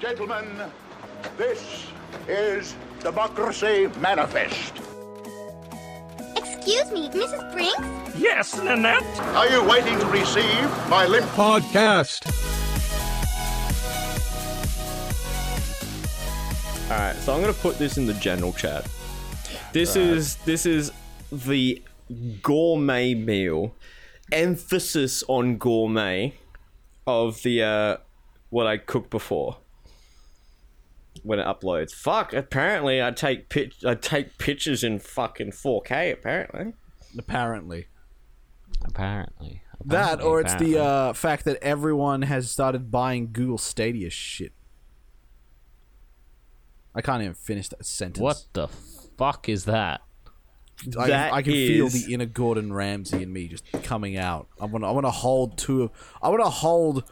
Gentlemen, this is Democracy Manifest. Excuse me, Mrs. Brinks? Yes, Nanette. Are you waiting to receive my limp podcast. All right, so I'm gonna put this in the general chat. This is this is the gourmet meal, emphasis on gourmet of the uh, what I cooked before when it uploads. Fuck! Apparently, I take pitch I take pictures in fucking 4K. Apparently, Apparently. Apparently. That, or it's the uh, fact that everyone has started buying Google Stadia shit. I can't even finish that sentence. What the fuck is that? I, That I can feel the inner Gordon Ramsay in me just coming out. I want. I want to hold two. of I want to hold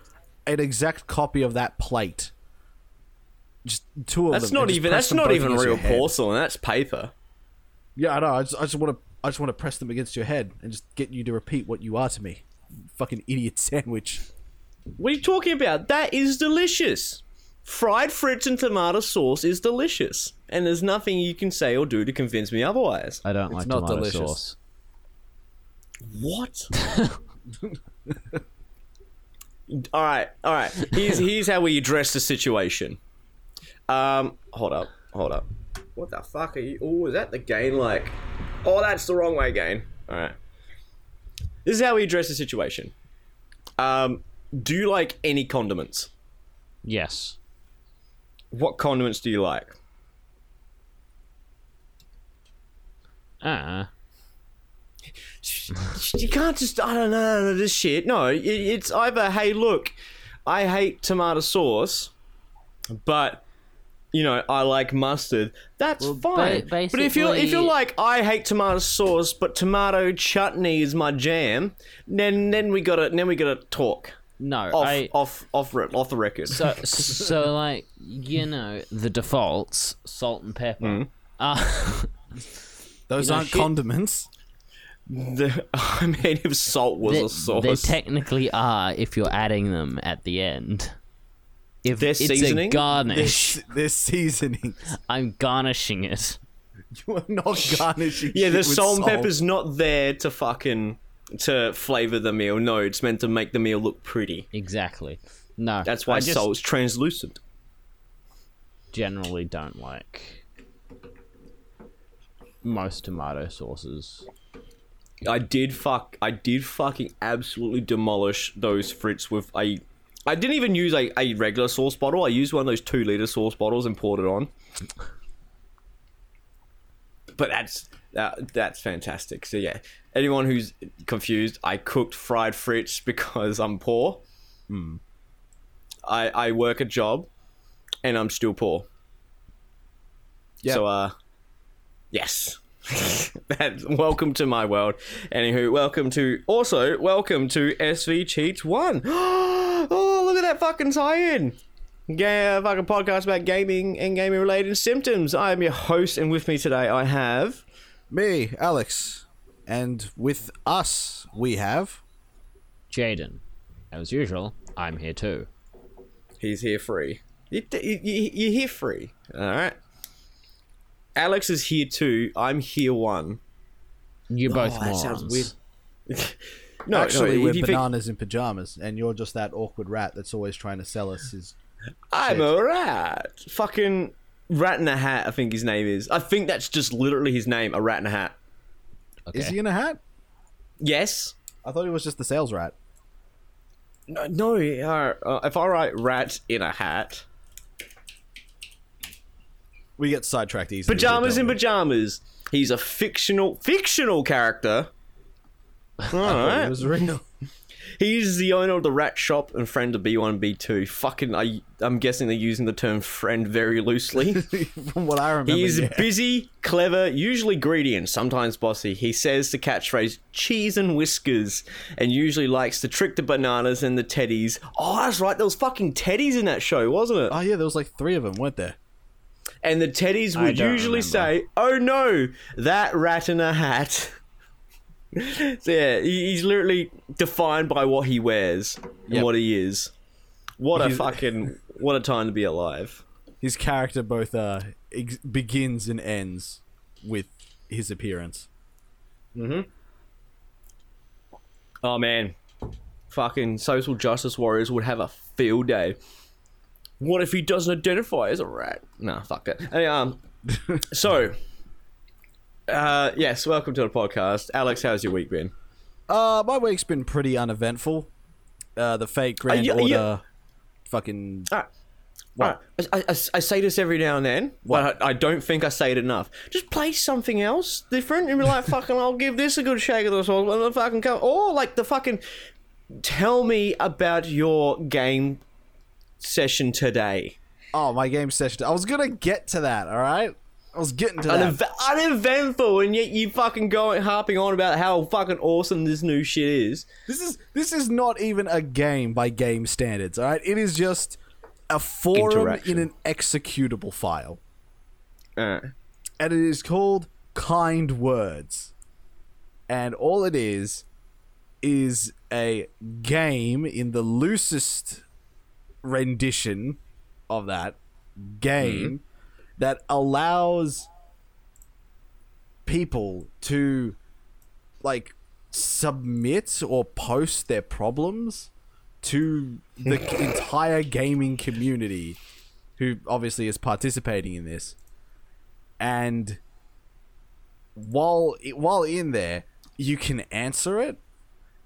an exact copy of that plate. Just two of that's them. not and just even that's them not even against real your head. porcelain. That's paper. Yeah, I know. I just, I just want to. I just want to press them against your head and just get you to repeat what you are to me. Fucking idiot sandwich. What are you talking about? That is delicious. Fried fruits and tomato sauce is delicious, and there's nothing you can say or do to convince me otherwise. I don't like not tomato delicious. sauce. What? all right, all right. Here's here's how we address the situation. Um, hold up, hold up. What the fuck are you? Oh, is that the gain? Like, oh, that's the wrong way, gain. All right. This is how we address the situation. Um, do you like any condiments? Yes. What condiments do you like? Ah. You can't just I don't know this shit. No, it's either hey look, I hate tomato sauce, but you know I like mustard. That's fine. ba- but if you're if you're like I hate tomato sauce, but tomato chutney is my jam, then then we gotta then we gotta talk No, off I. off off re- off the record. So, so like you know the defaults, salt and pepper. Uh, Those know, aren't shit- condiments. the, I mean, if salt was they, a sauce, they technically are if you're adding them at the end. If They're it's seasoning? a garnish, This, this seasoning. I'm garnishing it. You are not garnishing. Yeah, shit the with salt and pepper's not there to fucking to flavor the meal. No, it's meant to make the meal look pretty. Exactly. No, That's why I just salt's translucent. generally don't like most tomato sauces. I did fuck. I did fucking absolutely demolish those Fritz with a. I didn't even use a, a regular sauce bottle. I used one of those two liter sauce bottles and poured it on. But that's that, that's fantastic. So yeah, anyone who's confused, I cooked fried Fritz because I'm poor. I I work a job, and I'm still poor. Yeah. So uh, yes. that, welcome to my world. Anywho, welcome to also welcome to SV Cheats One. oh, look at that fucking tie-in. Yeah, fucking podcast about gaming and gaming related symptoms. I am your host, and with me today I have Me, Alex, and with us we have. Jaden, as usual, I'm here too. he's here free. You, you, you, you're here free. All right. Alex is here too. I'm here one. You're both Oh, that morons. sounds weird. no, Actually, no, we're if you- bananas in pajamas, and you're just that awkward rat that's always trying to sell us his. I'm Shit. a rat. Fucking rat in a hat. I think his name is. I think that's just literally his name. A rat in a hat. Okay. Is he in a hat? Yes. I thought he was just the sales rat. No. no uh, if I write rat in a hat, We get sidetracked easily. pajamas in pajamas. He's a fictional fictional character. All It was real. He's the owner of the rat shop and friend of B1 B2. Fucking, I, I'm guessing they're using the term friend very loosely. From what I remember, He is yeah. busy, clever, usually greedy, and sometimes bossy. He says the catchphrase cheese and whiskers, and usually likes to trick the bananas and the teddies. Oh, that's right, there was fucking teddies in that show, wasn't it? Oh yeah, there was like three of them, weren't there? And the teddies would usually remember. say, "Oh no, that rat in a hat." so yeah, he's literally defined by what he wears and Yep. what he is. What a fucking what a time to be alive. His character both uh, ex- begins and ends with his appearance. Mhm. Oh man, fucking social justice warriors would have a field day. What if he doesn't identify as a rat? Nah, fuck it. Hey, um, so, uh, yes, welcome to the podcast, Alex. How's your week been? Uh, my week's been pretty uneventful. Uh, the Fate Grand you- are you- Order, fucking. Ah, Right. I, I, I say this every now and then, but I, I don't think I say it enough. Just play something else different and be like, fucking, I'll give this a good shake of the. And the fucking come, or like the fucking, tell me about your game session today. Oh, my game session. I was gonna get to that. All right, I was getting to that. Uneventful, and yet you fucking going harping on about how fucking awesome this new shit is. This is this is not even a game by game standards. All right, it is just a forum in an executable file, Uh, and it is called Kind Words. And all it is is a game in the loosest rendition of that game that allows people to like submit or post their problems to the entire gaming community who obviously is participating in this. And while while in there you can answer it.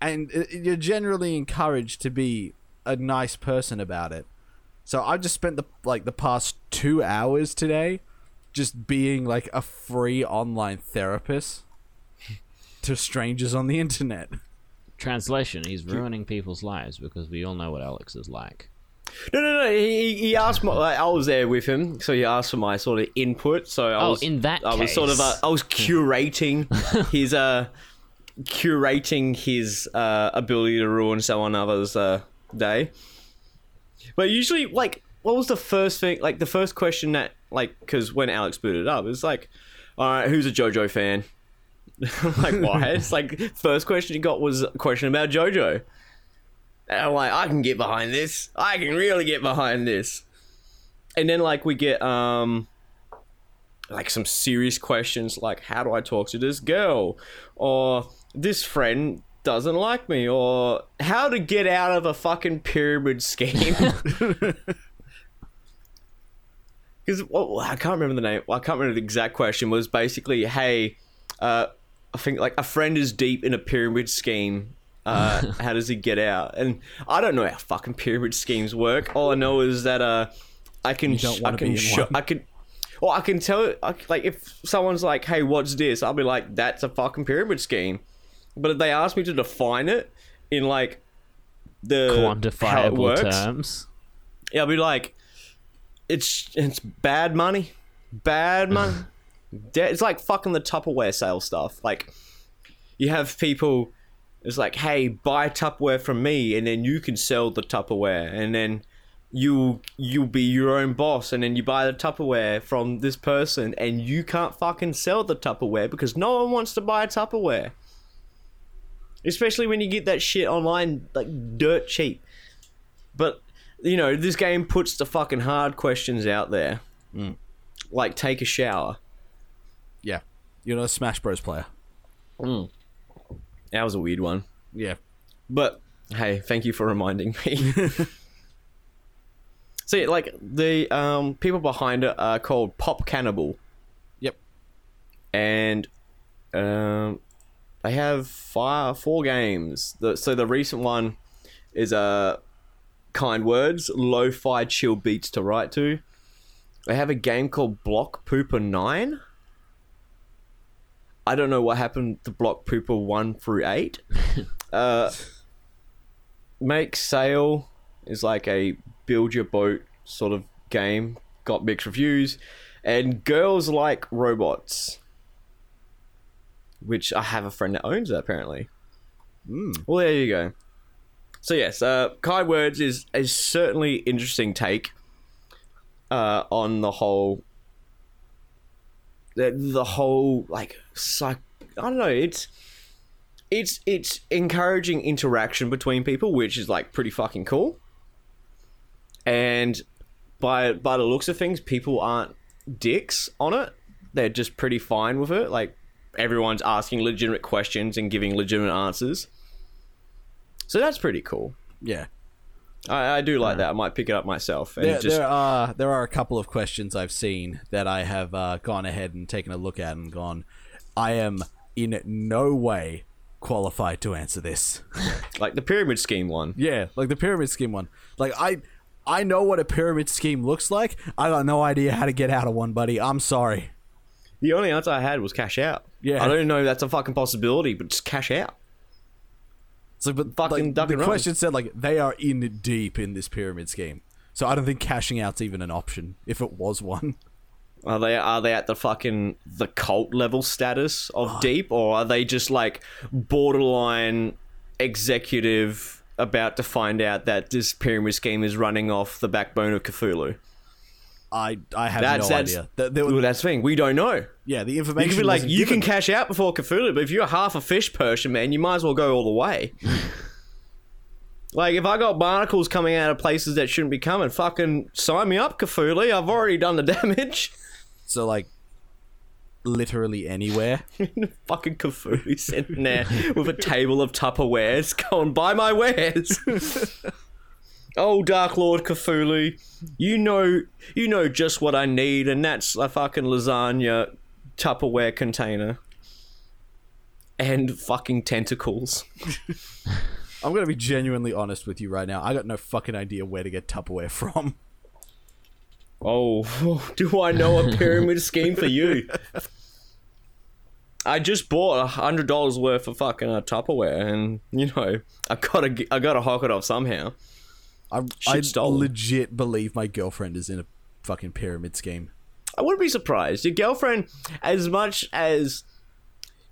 And uh, you're generally encouraged to be a nice person about it so i just spent the like the past 2 hours today just being like a free online therapist to strangers on the internet Translation: He's ruining people's lives because we all know what Alex is like. no, no, no. He, he asked my. Like, I was there with him, so he asked for my sort of input. So I Oh, was in that I was sort of. Uh. I was curating his. uh Curating his uh, ability to ruin someone else's uh, day. But usually, like, what was the first thing? Like, the first question that, like, because when Alex booted up, it was like, all right, who's a JoJo fan? like, why? it's like, first question he got was a question about JoJo. And I'm like, I can get behind this. I can really get behind this. And then, like, we get, um, like some serious questions like, how do I talk to this girl? Or this friend doesn't like me or how to get out of a fucking pyramid scheme. Because well, I can't remember the name. Well, I can't remember the exact question. Was basically, hey, uh, I think like a friend is deep in a pyramid scheme. Uh, how does he get out? And I don't know how fucking pyramid schemes work. All I know is that uh, I can sh- I can show. I can. Well, I can tell. I, like if someone's like, "Hey, what's this?" I'll be like, "That's a fucking pyramid scheme." But if they ask me to define it in like the Quantifiable terms. yeah, I'll be like, it's it's bad money, bad money. De- it's like fucking the Tupperware sale stuff. Like, you have people. It's like, hey, buy Tupperware from me, and then you can sell the Tupperware, and then you you'll be your own boss, and then you buy the Tupperware from this person, and you can't fucking sell the Tupperware because no one wants to buy Tupperware. Especially when you get that shit online like dirt cheap. But you know, this game puts the fucking hard questions out there. Like take a shower. yeah you're not a smash bros player That was a weird one. yeah But hey, thank you for reminding me. See, like the um, people behind it are called Popcannibal, yep and um, they have five, four games. The, so the recent one is uh, Kind Words, Lo-Fi Chill Beats to Write to. They have a game called Block Pooper Nine. I don't know what happened to Block Pooper one through eight. uh, Make Sail is like a build your boat sort of game. Got mixed reviews, and Girls Like Robots, which I have a friend that owns that apparently. Well, there you go. So yes, uh, Kind Words is a certainly interesting take uh, on the whole the, the whole like psych I don't know, it's it's it's encouraging interaction between people, which is like pretty fucking cool. And by by the looks of things, people aren't dicks on it. They're just pretty fine with it. Like everyone's asking legitimate questions and giving legitimate answers. So that's pretty cool. Yeah. I, I do like that. I might pick it up myself. And There, just, there are there are a couple of questions I've seen that I have uh, gone ahead and taken a look at and gone, I am in no way qualified to answer this. like the pyramid scheme one. yeah, like the pyramid scheme one. Like I I know what a pyramid scheme looks like. I got no idea how to get out of one, buddy. I'm sorry. The only answer I had was cash out. Yeah. I don't know if that's a fucking possibility, but just cash out. So, but Fucking like, duck the and run. question said like they are in deep in this pyramid scheme. So I don't think cashing out's even an option if it was one. Are they are they at the fucking the cult level status of deep, or are they just like borderline executive about to find out that this pyramid scheme is running off the backbone of Cthulhu? I I have That's no that's idea. The, the- well, that's the thing. We don't know. yeah, the information. You can be like, you can cash out before Cthulhu, but if you're half a fish person, man, you might as well go all the way. like, if I got barnacles coming out of places that shouldn't be coming, fucking sign me up, Cthulhu. I've already done the damage. So like literally anywhere. fucking Cthulhu sitting there with a table of Tupperwares going, buy my wares. Oh, Dark Lord Cthulhu, you know, you know just what I need, and that's a fucking lasagna Tupperware container. And fucking tentacles. I'm gonna be genuinely honest with you right now. I got no fucking idea where to get Tupperware from. Oh, do I know a pyramid scheme for you? I just bought a hundred dollars worth of fucking uh, Tupperware, and you know I gotta I gotta hawk it off somehow. I, I stolen. legit believe my girlfriend is in a fucking pyramid scheme. I wouldn't be surprised. Your girlfriend, as much as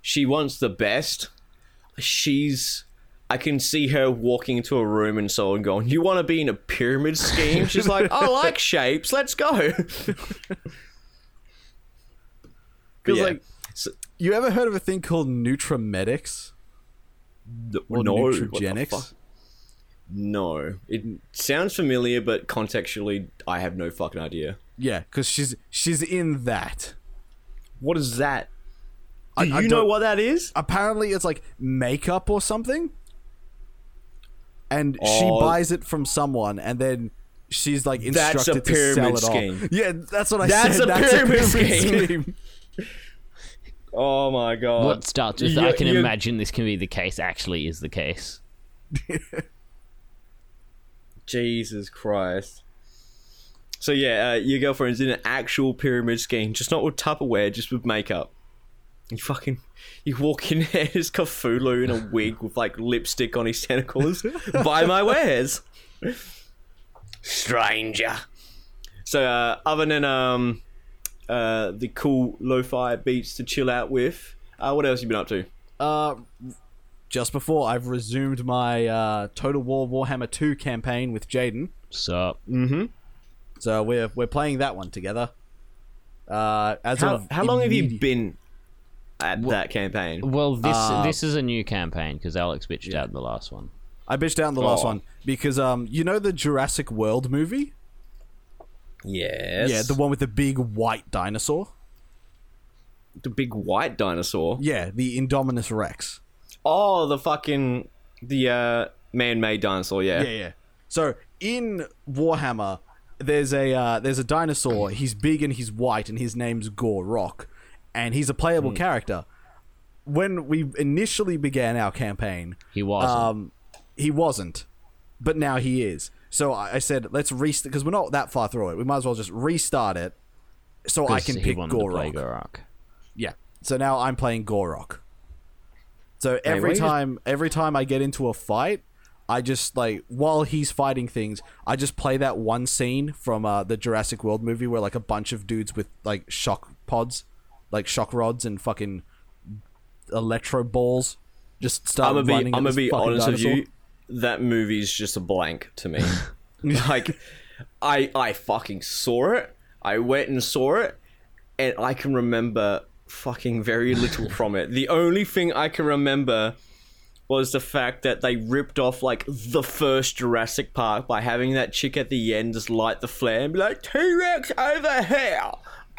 she wants the best, she's. I can see her walking into a room and someone going, "You want to be in a pyramid scheme?" She's like, "I like shapes. Let's go." Because Yeah. like, s- You ever heard of a thing called Nutrimetics? Or no, fuck? No, it sounds familiar, but contextually, I have no fucking idea. Yeah, because she's she's in that. What is that? Do I- you I know what that is? Apparently, it's like makeup or something. And she Oh. buys it from someone, and then she's like That's a instructed to sell pyramid it all. scheme. Yeah, that's what I That's said. a that's pyramid a pyramid scheme. scheme. Oh my god! What starts with You- I can you- imagine this can be the case actually is the case. Jesus Christ. So yeah, uh, your girlfriend's in an actual pyramid scheme, just not with Tupperware, just with makeup. You fucking, you walk in there, there's Cthulhu in a wig with like lipstick on his tentacles. Buy my wares, stranger. So uh, other than um, uh, the cool lo-fi beats to chill out with, uh, what else you been up to? Uh, just before I've resumed my uh, Total War Warhammer 2 campaign with Jaden. So So we're we're playing that one together. Uh, as How, of how long have you been at that campaign? well, this Uh, this is a new campaign because Alex bitched out the last one. I bitched out in the last Oh. one because um, you know the Jurassic World movie? Yes. Yeah, the one with the big white dinosaur. the big white dinosaur. Yeah, the Indominus Rex. Oh, the fucking the uh, man-made dinosaur. Yeah. Yeah, yeah. So in Warhammer, there's a uh, there's a dinosaur. He's big and he's white, and his name's Gor-Rok, and he's a playable character. When we initially began our campaign, He wasn't. um, he wasn't, but now he is. So I, I said, let's restart because we're not that far through it. We might as well just restart it, so I can pick Gor-Rok. Gor-Rok. Yeah. So now I'm playing Gor-Rok. So every time every time I get into a fight, I just like while he's fighting things, I just play that one scene from uh, the Jurassic World movie where like a bunch of dudes with like shock pods, like shock rods and fucking electro balls just start I'm gonna be. I'm gonna be honest with you. That movie's just a blank to me. like, I I fucking saw it. I went and saw it, and I can remember fucking very little from it. The only thing I can remember was the fact that they ripped off like the first Jurassic Park by having that chick at the end just light the flare and be like T Rex over here.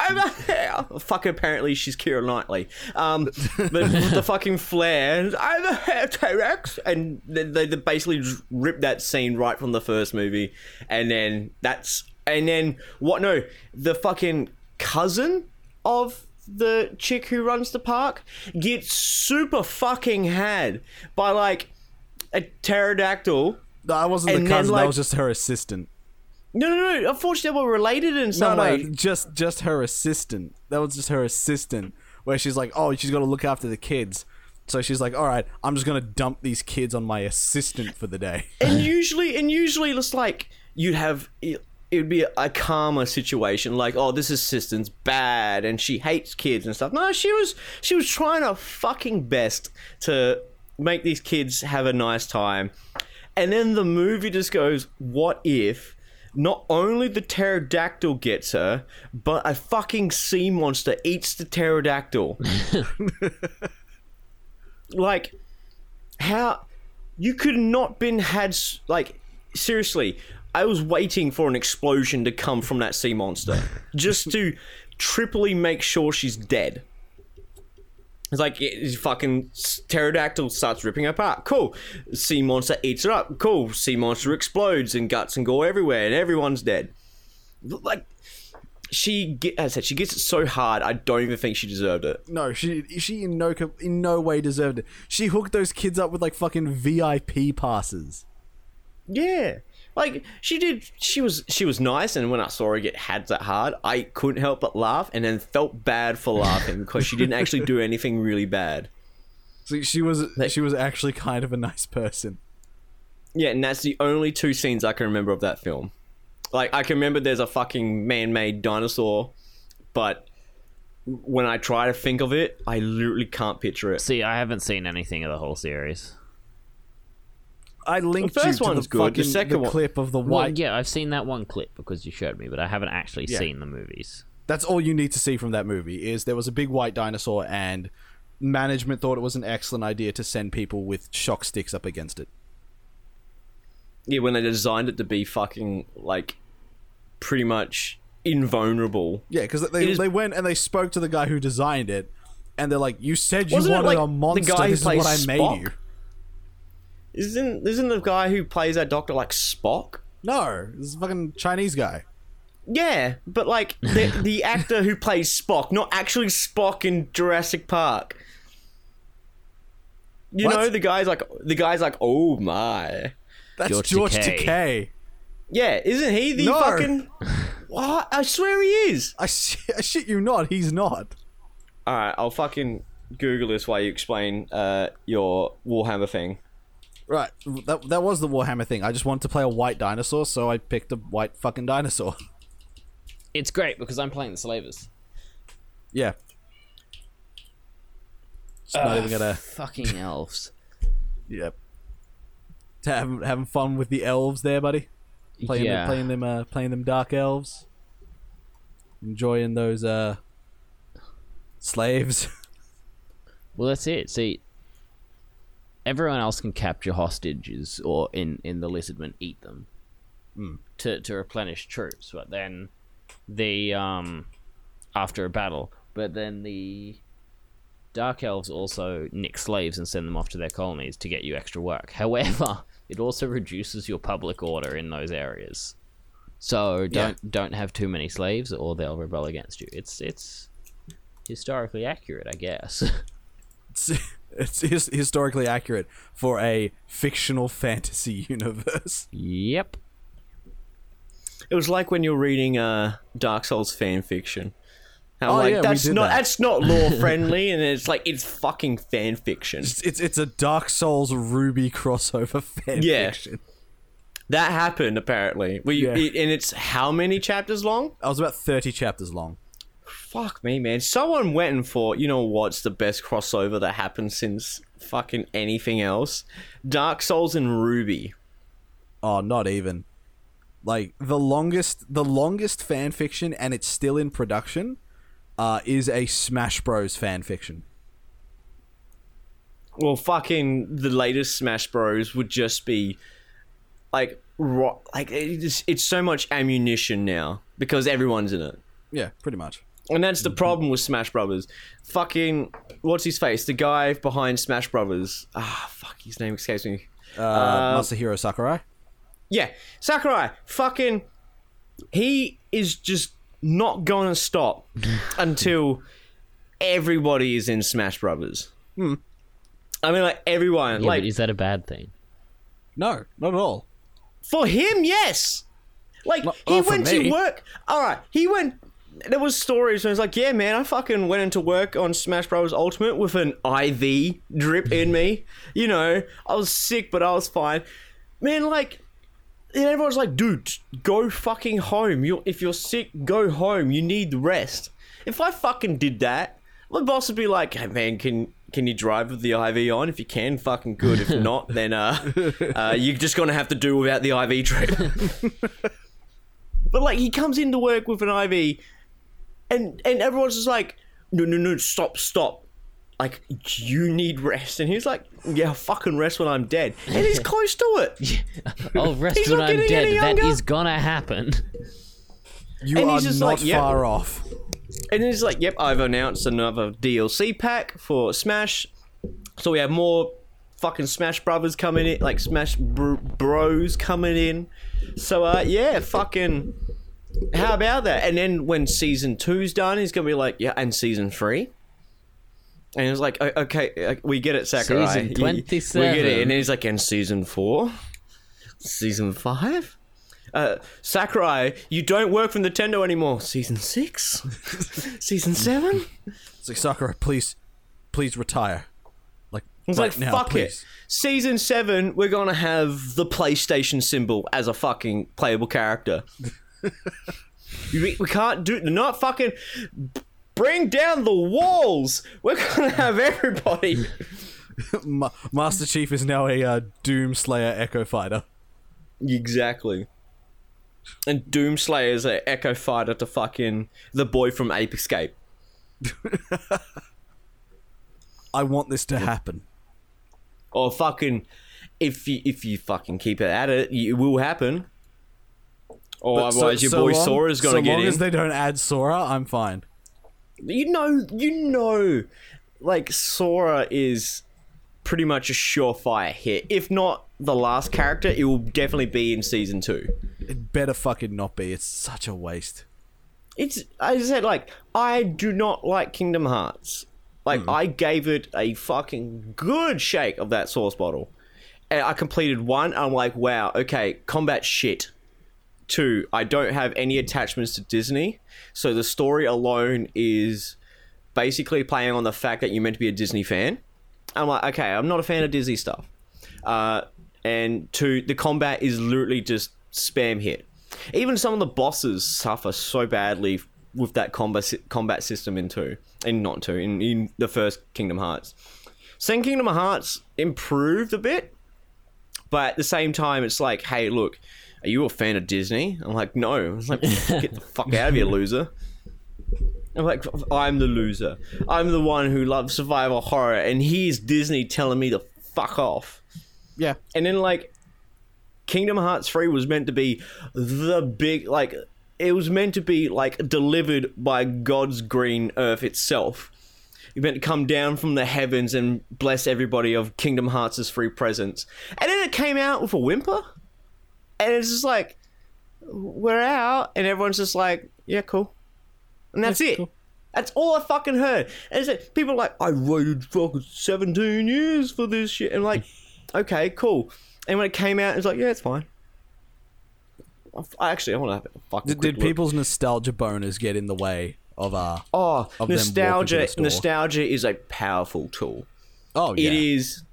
Over here. Fuck, apparently she's Keira Knightley. Um, but the fucking flare, over here, T Rex. And they, they basically just ripped that scene right from the first movie. And then that's. And then, what? No, the fucking cousin of the chick who runs the park gets super fucking had by like a pterodactyl. No, I wasn't And the then, cousin. like- that was just her assistant. No, no, no. Unfortunately, they were related in No, some no, way. just just her assistant. That was just her assistant. Where she's like, oh, she's got to look after the kids. So she's like, all right, I'm just gonna dump these kids on my assistant for the day. and usually, and usually, it's like you'd have. It would be a calmer situation, like, oh, this assistant's bad and she hates kids and stuff. No, she was she was trying her fucking best to make these kids have a nice time. And then the movie just goes, what if not only the pterodactyl gets her, but a fucking sea monster eats the pterodactyl? like, how you could not been had like seriously i was waiting for an explosion to come from that sea monster just to triply make sure she's dead it's like it, it's fucking pterodactyl starts ripping her apart cool sea monster eats her up cool sea monster explodes and guts and gore everywhere and everyone's dead like she get, as I said, she gets it so hard. I don't even think she deserved it. No, she she in no in no way deserved it. She hooked those kids up with like fucking VIP passes. Yeah. Like she did she was she was nice and when I saw her get had that hard, I couldn't help but laugh and then felt bad for laughing because she didn't actually do anything really bad. So she was she was actually kind of a nice person. Yeah, and that's the only two scenes I can remember of that film. Like I can remember there's a fucking man-made dinosaur, but when I try to think of it, I literally can't picture it. See, I haven't seen anything of the whole series. I linked The first you to one's the good, the second the one- clip of the Well, white. yeah, I've seen that one clip because you showed me, but I haven't actually Yeah. seen the movies. That's all you need to see from that movie is there was a big white dinosaur and management thought it was an excellent idea to send people with shock sticks up against it. Yeah, when they designed it to be fucking like pretty much invulnerable. Yeah, because they It is- they went and they spoke to the guy who designed it, and they're like, "You said you Wasn't wanted like a the monster. guy who this is what I plays made you." Isn't isn't the guy who plays that doctor like Spock? No, this is a fucking Chinese guy. Yeah, but like the the actor who plays Spock, not actually Spock in Jurassic Park. You What? know, the guy's like the guy's like, oh my. That's George George, Takei. Takei. Yeah, isn't he the No. fucking What? I swear he is. I, sh- I shit you not, he's not. Alright, I'll fucking Google this while you explain uh your Warhammer thing. Right, that that was the Warhammer thing. I just wanted to play a white dinosaur, so I picked a white fucking dinosaur. It's great because I'm playing the Slavers. yeah. It's not even gonna. Fucking elves. Yep. To having having fun with the elves there, buddy. Playing yeah. them, playing them, uh, playing them dark elves. Enjoying those uh slaves. Well, that's it. See, everyone else can capture hostages, or in in the Lizardmen, eat them to to replenish troops. But then the um after a battle, but then the Dark Elves also nick slaves and send them off to their colonies to get you extra work. However, it also reduces your public order in those areas. So don't don't have too many slaves, or they'll rebel against you. It's it's historically accurate, I guess. it's, it's his, historically accurate for a fictional fantasy universe. Yep. It was like when you're reading uh Dark Souls fan fiction. How Oh, like yeah, we that's did not that. that's not lore friendly and it's like it's fucking fan fiction. It's it's, it's a Dark Souls RWBY crossover fan Yeah. fiction. That happened apparently. We Yeah. it, and it's how many chapters long? I was about thirty chapters long. Fuck me, man. Someone went and thought, you know what's the best crossover that happened since fucking anything else? Dark Souls and RWBY. Oh, not even. Like the longest, the longest fan fiction, and it's still in production. Uh, is a Smash Bros fan fiction. well, fucking the latest Smash Bros would just be like, ro- like it's, it's so much ammunition now because everyone's in it. Yeah, pretty much. And that's the problem with Smash Brothers. Fucking what's his face? The guy behind Smash Brothers. Ah, fuck, his name escapes me. Uh, Masahiro Sakurai. Yeah, Sakurai. Fucking, he is just not going to stop until everybody is in Smash Brothers. Hmm. I mean, like everyone. Yeah, like but is that a bad thing? No, not at all. for him, yes. Like Not- he not went to work. All right, he went. There was stories where it's like, yeah, man, I fucking went into work on Smash Bros. Ultimate with an IV drip in me. You know, I was sick, but I was fine. Man, like, and everyone's like, dude, go fucking home. You, if you're sick, go home. You need rest. If I fucking did that, my boss would be like, hey, man, can can you drive with the IV on? If you can, fucking good. If not, then uh, uh, you're just gonna have to do without the IV drip. But like he comes into work with an IV, and and everyone's just like, no, no, no, stop, stop. Like you need rest, and he's like, yeah, fucking rest when I'm dead, and he's close to it. Oh, rest He's when not I'm getting any dead. That younger. is gonna happen. You And are he's just not like, yeah. far off. And he's like, yep, I've announced another DLC pack for Smash, so we have more fucking Smash Brothers coming in, like Smash br- Bros coming in. So uh, yeah, fucking. How about that? And then when season two's done, he's gonna be like, yeah, and season three. And he's like, "O- okay, uh, we get it, Sakurai. Season You- We get 27. it. And he's like, and season four, season five. Uh, Sakurai, you don't work for Nintendo anymore. Season six, season seven. It's like Sakurai, please, please retire. Like, It's right like now, fuck please. it. Season seven, we're gonna have the PlayStation symbol as a fucking playable character. We, we can't do. Not fucking. Bring down the walls. We're gonna have everybody. Ma- Master Chief is now a uh, Doom Slayer Echo Fighter. exactly. And Doomslayer is an Echo Fighter to fucking the boy from Ape Escape. I want this to happen. Or fucking, if you if you fucking keep it at it, it will happen. Or But so- otherwise, your so boy long- Sora's gonna so get long in. as they don't add Sora, I'm fine. you know, you know, like Sora is pretty much a surefire hit. If not the last character, it will definitely be in season two. It better fucking not be. It's such a waste. It's as I said, like I do not like Kingdom Hearts. Like hmm. I gave it a fucking good shake of that sauce bottle, and I completed one. I'm like, wow, okay, combat shit. Two, I don't have any attachments to Disney, so the story alone is basically playing on the fact that you're meant to be a Disney fan. I'm like, okay, I'm not a fan of Disney stuff. Uh, and two, the combat is literally just spam hit. Even some of the bosses suffer so badly with that combat combat system in two, and not two, in, in the first Kingdom Hearts. Second Kingdom Hearts improved a bit, but at the same time, it's like, hey, look, are you a fan of Disney? I'm like, no. It's like, get the fuck out of here, loser. I'm like, I'm the loser. I'm the one who loves survival horror, and here's Disney telling me to fuck off. Yeah. And then like Kingdom Hearts 3 was meant to be the big like it was meant to be like delivered by God's green earth itself. It meant to come down from the heavens and bless everybody of Kingdom Hearts' free presence. And then it came out with a whimper. And it's just like we're out and everyone's just like, yeah, cool. And that's it. That's all I fucking heard. And it's like, people are like, I waited fucking 17 years for this shit. And like, okay, cool. And when it came out, it's like, yeah, it's fine. I actually, I want to have a fucking Did, did people's nostalgia boners get in the way of uh? Oh, of them walking to nostalgia! Nostalgia is a powerful tool. Oh yeah. It is.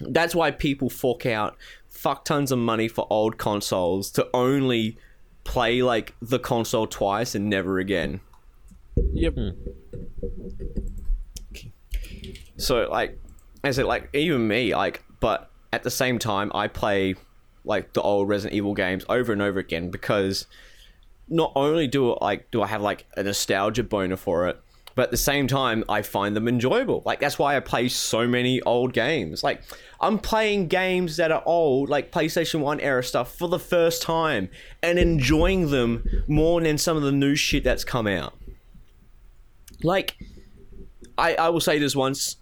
That's why people fork out fuck tons of money for old consoles to only play like the console twice and never again. Yep. Hmm. So like, I it like even me, like, but at the same time, I play like the old Resident Evil games over and over again because not only do like do I have like a nostalgia boner for it, but at the same time, I find them enjoyable. Like that's why I play so many old games. Like I'm playing games that are old, like PlayStation One era stuff, for the first time and enjoying them more than some of the new shit that's come out. Like, I I will say this once,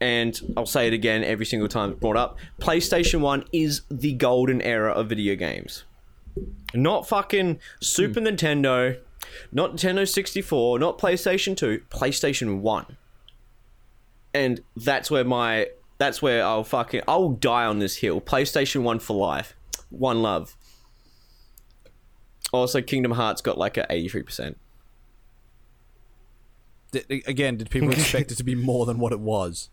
and I'll say it again every single time it's brought up. PlayStation One is the golden era of video games. Not fucking Super hmm. Nintendo, not Nintendo 64, not PlayStation 2, PlayStation 1. And that's where my that's where I'll fucking I'll die on this hill. PlayStation 1 for life. One love. Also Kingdom Hearts got like a 83%. D- again, did people expect it to be more than what it was?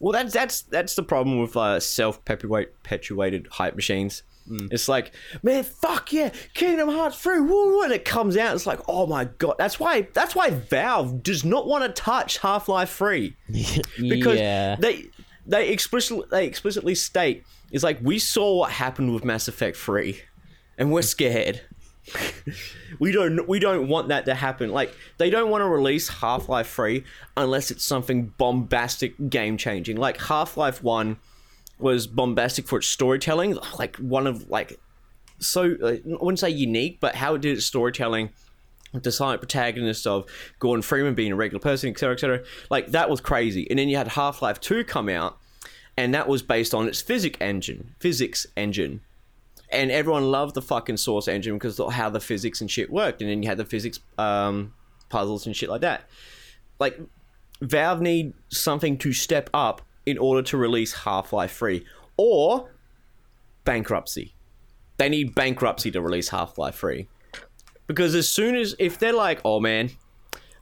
Well, that's that's that's the problem with uh, self-perpetuated hype machines. It's like, man, fuck yeah, Kingdom Hearts 3, Woo, when it comes out, it's like, oh my god. That's why. That's why Valve does not want to touch Half Life 3. because yeah. they they explicitly they explicitly state it's like we saw what happened with Mass Effect 3 and we're scared. We don't we don't want that to happen. Like they don't want to release Half Life 3 unless it's something bombastic, game changing. Like Half Life One was bombastic for its storytelling, like one of like so uh, I wouldn't say unique, but how it did its storytelling. The silent protagonist of Gordon Freeman being a regular person, etc., etc. Like that was crazy. And then you had Half Life Two come out, and that was based on its physics engine, physics engine, and everyone loved the fucking Source engine because of how the physics and shit worked. And then you had the physics um, puzzles and shit like that. Like Valve need something to step up in order to release Half Life Free, or bankruptcy. They need bankruptcy to release Half Life Free, because as soon as if they're like, oh man,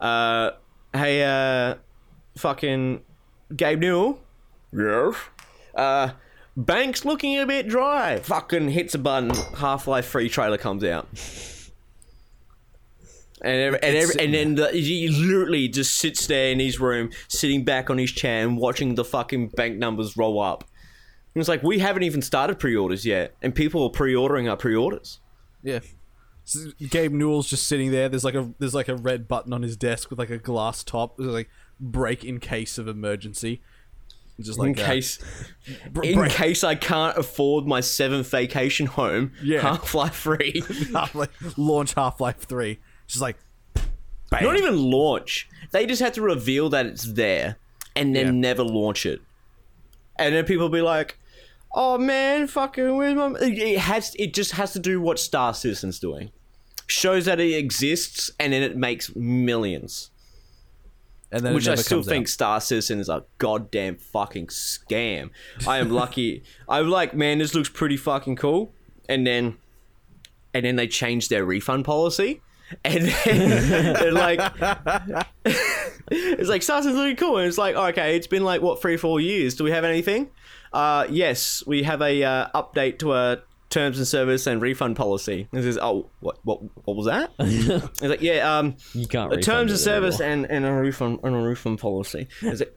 uh, hey, uh, fucking Gabe Newell, yes, uh, bank's looking a bit dry. Fucking hits a button, Half Life Free trailer comes out. And every, and, every, and then the, he literally just sits there in his room, sitting back on his chair and watching the fucking bank numbers roll up. And it's like we haven't even started pre-orders yet, and people are pre-ordering our pre-orders. Yeah. So Gabe Newell's just sitting there. There's like a there's like a red button on his desk with like a glass top. There's like break in case of emergency. Just like in uh, case, in break- case I can't afford my seventh vacation home, Yeah. Half Life Free. Half-Life, launch Half Life Three. Just like bang. Not even launch. They just have to reveal that it's there, and then Yeah. never launch it. And then people be like, "Oh man, fucking where's my?" It has. It just has to do what Star Citizen's doing. Shows that it exists, and then it makes millions. And then Which I still think out. Star Citizen is a goddamn fucking scam. I am lucky. I'm like, man, this looks pretty fucking cool. And then, and then they changed their refund policy. And then, like, it's like Star Citizen's looking cool. And it's like, okay, it's been like what three, four years. Do we have anything? Uh, yes, we have a uh, update to our terms and service and refund policy. This is oh, what, what, what was that? it's like, yeah, um, You can't terms of service anymore. and, and a refund and a refund policy. Is it,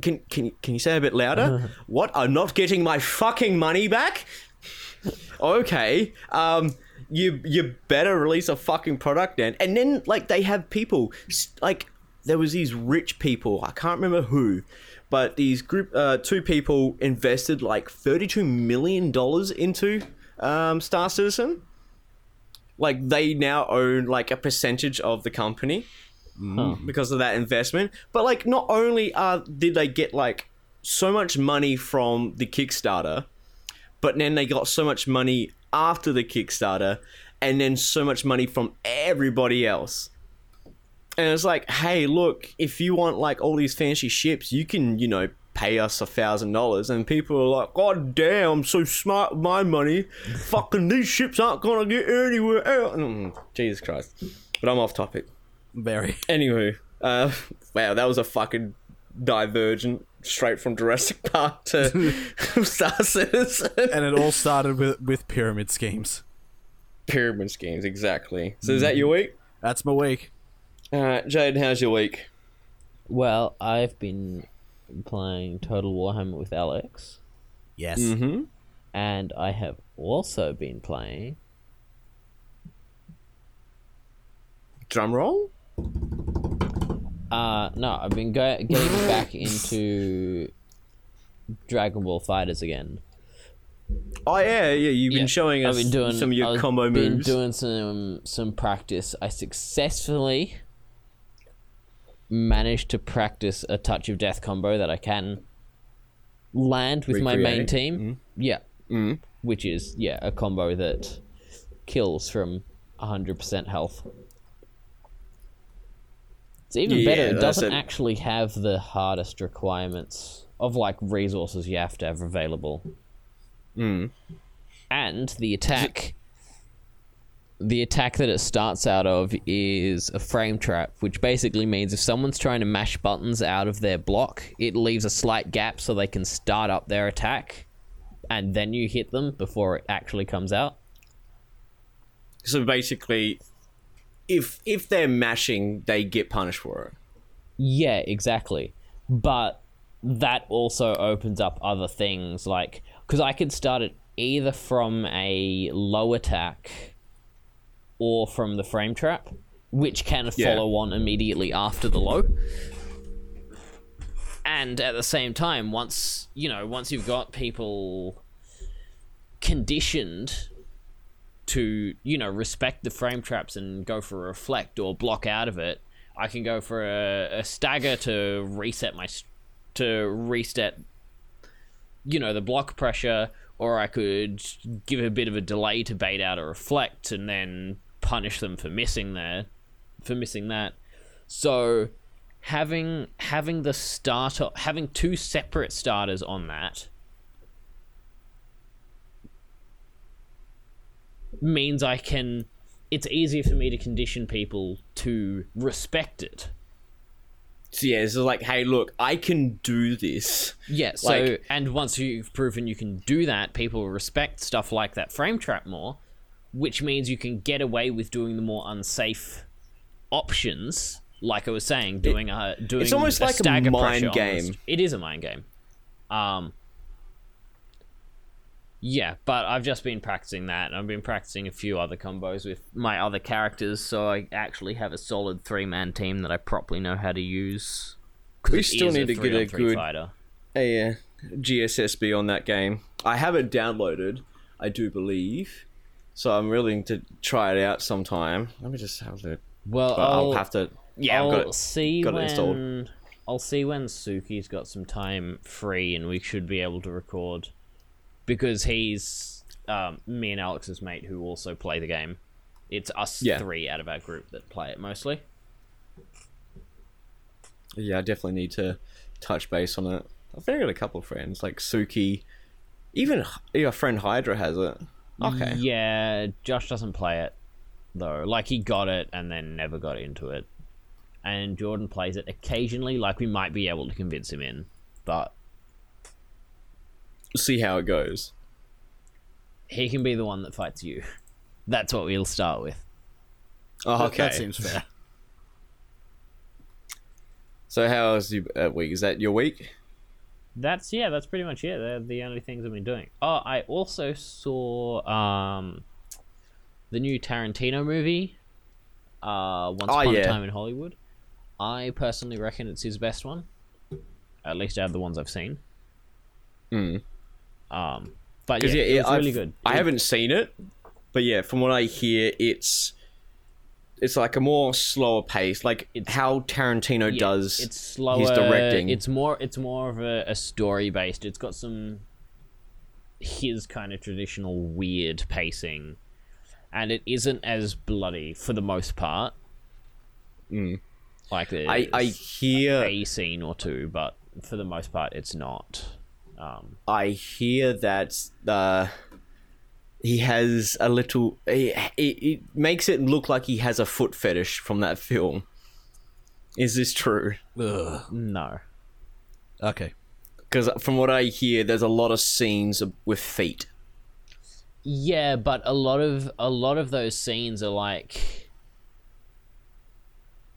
can, can can you- say a bit louder? what? I'm not getting my fucking money back. okay. Um. You you better release a fucking product then. And then like they have people like there was these rich people. I can't remember who. But these group, uh, two people invested like thirty-two million dollars into um, Star Citizen. Like they now own like a percentage of the company because of that investment. But like, not only uh, did they get like so much money from the Kickstarter, but then they got so much money after the Kickstarter, and then so much money from everybody else. And it's like, hey, look, if you want like all these fancy ships, you can, you know, pay us a thousand dollars. And people are like, God damn, I'm so smart with my money. Fucking these ships aren't gonna get anywhere else. Mm, Jesus Christ. But I'm off topic. very. Anywho, uh, wow, that was a fucking divergent straight from Jurassic Park to Star Citizen. And it all started with with pyramid schemes. Pyramid schemes, exactly. So is that your week? That's my week. Alright, Jade, how's your week? Well, I've been playing Total Warhammer with Alex, Yes. Mm-hmm. and I have also been playing. Drum roll? Uh, no, I've been go- getting back into Dragon Ball FighterZ again. Oh yeah, yeah. You've been Yeah, showing us I've been doing some of your I've combo been moves. doing some some practice. I successfully managed to practice a touch of death combo that I can land with my main Recreate. team. Yeah, mm. which is yeah a combo that kills from hundred percent health. It's even better. It doesn't it. actually have the hardest requirements of like resources you have to have available and the attack the attack that it starts out of is a frame trap which basically means if someone's trying to mash buttons out of their block it leaves a slight gap so they can start up their attack and then you hit them before it actually comes out So basically, if if they're mashing, they get punished for it. yeah exactly but that also opens up other things like because i could start it either from a low attack or from the frame trap which can Yeah. follow on immediately after the low and at the same time once you know once you've got people conditioned to you know respect the frame traps and go for a reflect or block out of it i can go for a, a stagger to reset my to reset you know the block pressure or i could give a bit of a delay to bait out a reflect and then punish them for missing there for missing that so having having the starter having two separate starters on that means I can it's easier for me to condition people to respect it. So yeah, it's like, hey, look, I can do this. Yeah, so Like- and once you've proven you can do that, people respect stuff like that frame trap more, which means you can get away with doing the more unsafe options. Like I was saying, doing a doing It's almost a like a mind game. almost. It is a mind game. Um Yeah, but I've just been practicing that, and I've been practicing a few other combos with my other characters, so I actually have a solid three-man team that I properly know how to use. We still need to get a good- fighter. a uh, GSSB on that game. I have it downloaded, I do believe. So I'm willing to try it out sometime. Let me just have it. Well, But I'll, have to. Yeah, I'll I've got it. see got it when installed. I'll see when Suki's got some time free, and we should be able to record because he's um, me and Alex's mate who also play the game. It's us Yeah. three out of our group that play it mostly. Yeah, I definitely need to touch base on it. I've got a couple of friends like Suki, even your friend Hydra has it. Okay. Yeah, Josh doesn't play it though. Like he got it and then never got into it. And Jordan plays it occasionally. Like we might be able to convince him in, but See how it goes. he can be the one that fights you. That's what we'll start with. Oh, That- okay. That seems fair. So how is your uh, week? Is that your week? That's yeah, that's pretty much it. They're the only things I've been doing. Oh, I also saw um the new Tarantino movie, uh Once Oh, Upon yeah. a Time in Hollywood. I personally reckon it's his best one. At least out of the ones I've seen. Mm. Um but yeah, yeah, it was I've- really good. I haven't seen it, but yeah, from what I hear, it's it's like a more slower pace, like It's- how Tarantino yeah, does it's slower his directing. It's more it's more of a, a story based. It's got some his kind of traditional weird pacing. And it isn't as bloody for the most part. Mm. Like there's I I hear a scene or two, but for the most part, it's not. Um, I hear that uh, he has a little. It, it, it makes it look like he has a foot fetish from that film. Is this true? Ugh. no. Okay. Because from what I hear, there's a lot of scenes with feet. Yeah, but a lot of a lot of those scenes are like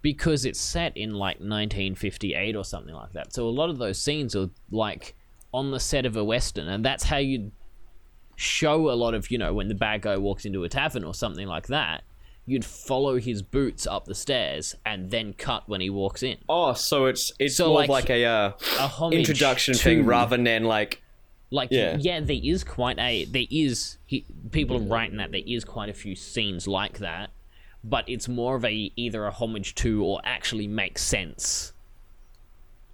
because it's set in like 1958 or something like that. So a lot of those scenes are like on the set of a western, and that's how you show a lot of you know when the bad guy walks into a tavern or something like that. you'd follow his boots up the stairs and then cut when he walks in. Oh, so it's it's So, more like, of like a uh, A homage introduction to- thing rather than like Like, Yeah. yeah, there is quite a there is he, people are writing that there is quite a few scenes like that, but it's more of a either a homage to or actually makes sense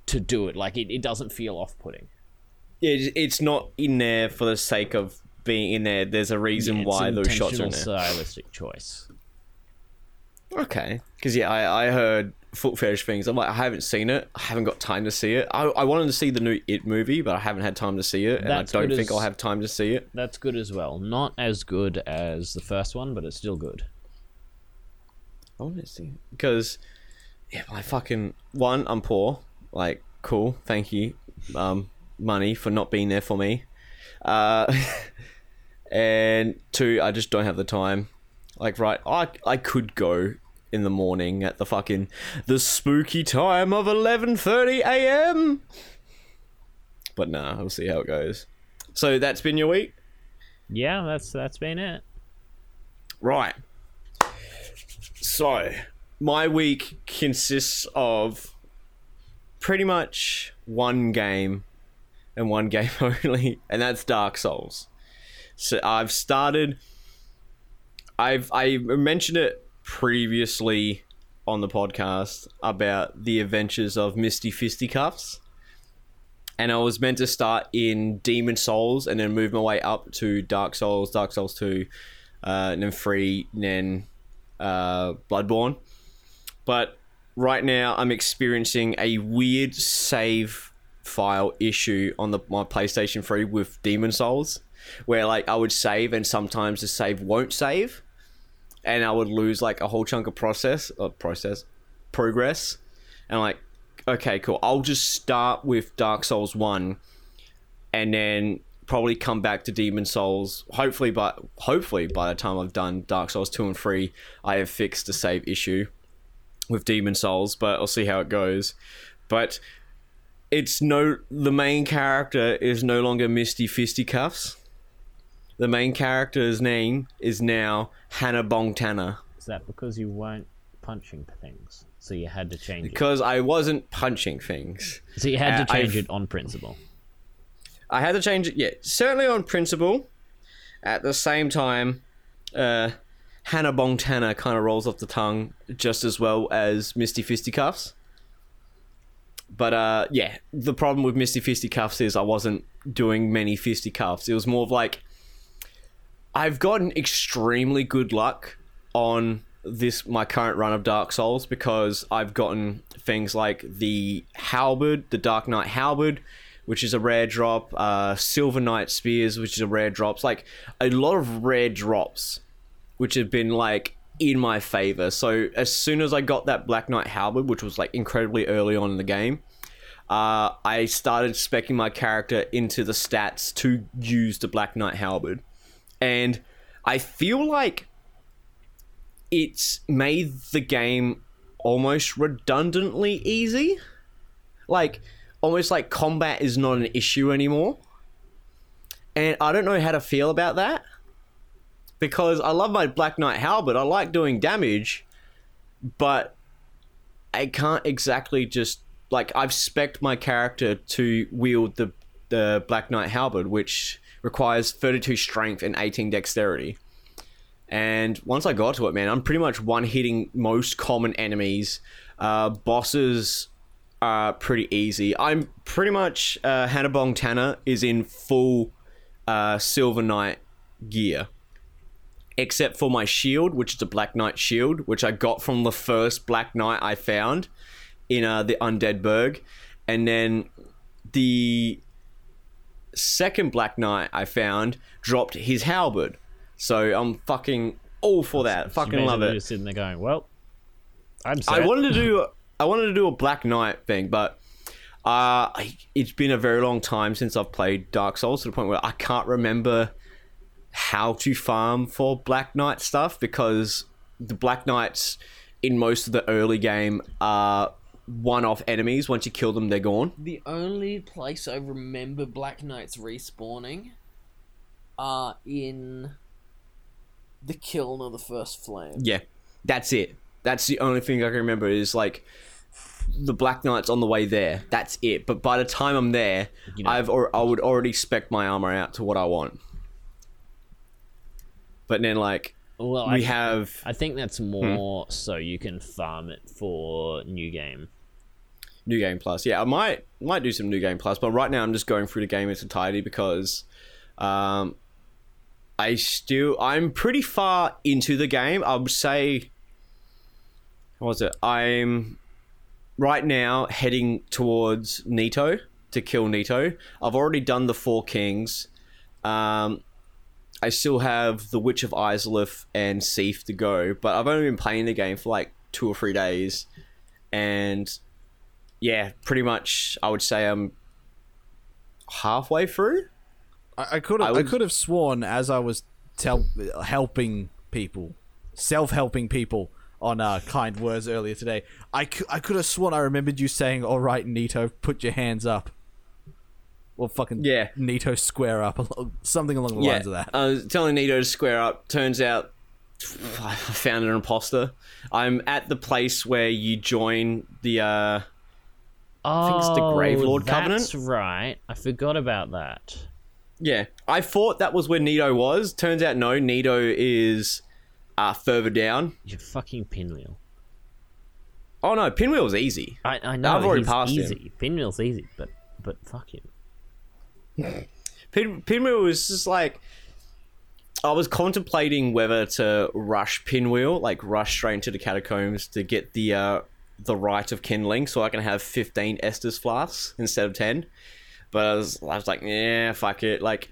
to do it. Like it, it doesn't feel off putting. it, it's not in there for the sake of being in there. There's a reason why those shots are in there. stylistic choice. Okay, because yeah, I, I heard foot fetish things. I'm like, I haven't seen it. I haven't got time to see it. I, I wanted to see the new It movie, but I haven't had time to see it, and That's I don't think as- I'll have time to see it. That's good as well. Not as good as the first one, but it's still good. I want to see it because yeah, I fucking one, I'm poor. Like, cool, thank you, um, money for not being there for me. Uh, and two, I just don't have the time. Like, right, I I could go in the morning at the fucking the spooky time of 11:30 a.m. But nah, we'll see how it goes. So that's been your week, Yeah, that's that's been it. right? So my week consists of pretty much one game and one game only, and that's Dark Souls. So I've started. I've I mentioned it previously on the podcast about the adventures of Misty Fisticuffs. And I was meant to start in Demon Souls and then move my way up to Dark Souls, Dark Souls 2, uh, and then 3, and then uh, Bloodborne. But right now I'm experiencing a weird save file issue on the my PlayStation 3 with Demon Souls, where like I would save and sometimes the save won't save, and I would lose like a whole chunk of process uh, process progress, and like okay cool I'll just start with Dark Souls 1 and then probably come back to Demon Souls. Hopefully, but hopefully by the time I've done Dark Souls two and three, I have fixed the save issue with Demon Souls. But I'll see how it goes. But it's no the main character is no longer Misty Fisticuffs. The main character's name is now Hannah Bongtana Is that because you weren't punching things, so you had to change it? because I wasn't punching things. So you had to uh, change it on principle. I had to change it. Yeah, certainly on principle. At the same time, uh, Hannah Bongtana kind of rolls off the tongue just as well as Misty Fisticuffs. But uh, yeah, the problem with Misty Fisticuffs is I wasn't doing many fisticuffs. It was more of like I've gotten extremely good luck on this my current run of Dark Souls because I've gotten things like the halberd, the Dark Knight halberd, which is a rare drop, uh, Silver Knight spears, which is a rare drop. It's like a lot of rare drops, which have been like in my favor. So as soon as I got that Black Knight halberd, which was like incredibly early on in the game, uh, I started specking my character into the stats to use the Black Knight halberd, and I feel like it's made the game almost redundantly easy. Like almost like combat is not an issue anymore. And I don't know how to feel about that. Because I love my Black Knight halberd. I like doing damage, but I can't exactly just like I've spec'd my character to wield the the Black Knight halberd, which requires 32 strength and 18 dexterity. And once I got to it, man, I'm pretty much one hitting most common enemies. Uh, bosses are pretty easy. I'm pretty much uh, Hannah Bongtana is in full uh, Silver Knight gear, except for my shield, which is a Black Knight shield, which I got from the first Black Knight I found in uh, the Undead Burg, and then the second Black Knight I found dropped his halberd. So I'm fucking all for that. Fucking love it. Just sitting there going, well, I'm I wanted to do I wanted to do a Black Knight thing, but uh, it's been a very long time since I've played Dark Souls to the point where I can't remember how to farm for Black Knight stuff because the Black Knights in most of the early game are one-off enemies. Once you kill them, they're gone. The only place I remember Black Knights respawning are in the kiln of the first flame. Yeah, That's it. That's the only thing I can remember is like the Black Knight's on the way there. That's it. But by the time I'm there, You know- I've or I would already spec my armor out to what I want. But then like Well, we I, have I think that's hmm? more so you can farm it for new game. New Game Plus. Yeah, I might might do some New Game Plus, but right now I'm just going through the game in its entirety because um, I still I'm pretty far into the game. I would say what was it? I'm right now heading towards Nito to kill Nito. I've already done the four kings. Um, I still have the Witch of Izalith and Seath to go, but I've only been playing the game for like two or three days, and yeah, pretty much I would say I'm halfway through. I, I could I have I, would- could have sworn as I was tell helping people, self helping people on uh, kind words earlier today. I, cou- I could have sworn I remembered you saying, "All right, Nito, put your hands up." Well, fucking Yeah. Nito square up, something along the lines of that. I was telling Nito to square up. Turns out I found an imposter. I'm at the place where you join the uh Oh, think it's the Gravelord that's Covenant. right. I forgot about that. yeah. I thought that was where Nito was. Turns out no, Nito is uh further down. You fucking pinwheel. Oh no, Pinwheel's easy. I, I know I've already passed him. easy. Pinwheel's easy, but but fuck him. Pin, Pinwheel was just like I was contemplating whether to rush Pinwheel, like rush straight into the catacombs to get the uh, the Rite of Kindling, so I can have fifteen Estus flasks instead of ten. But I was, I was like, yeah, fuck it. Like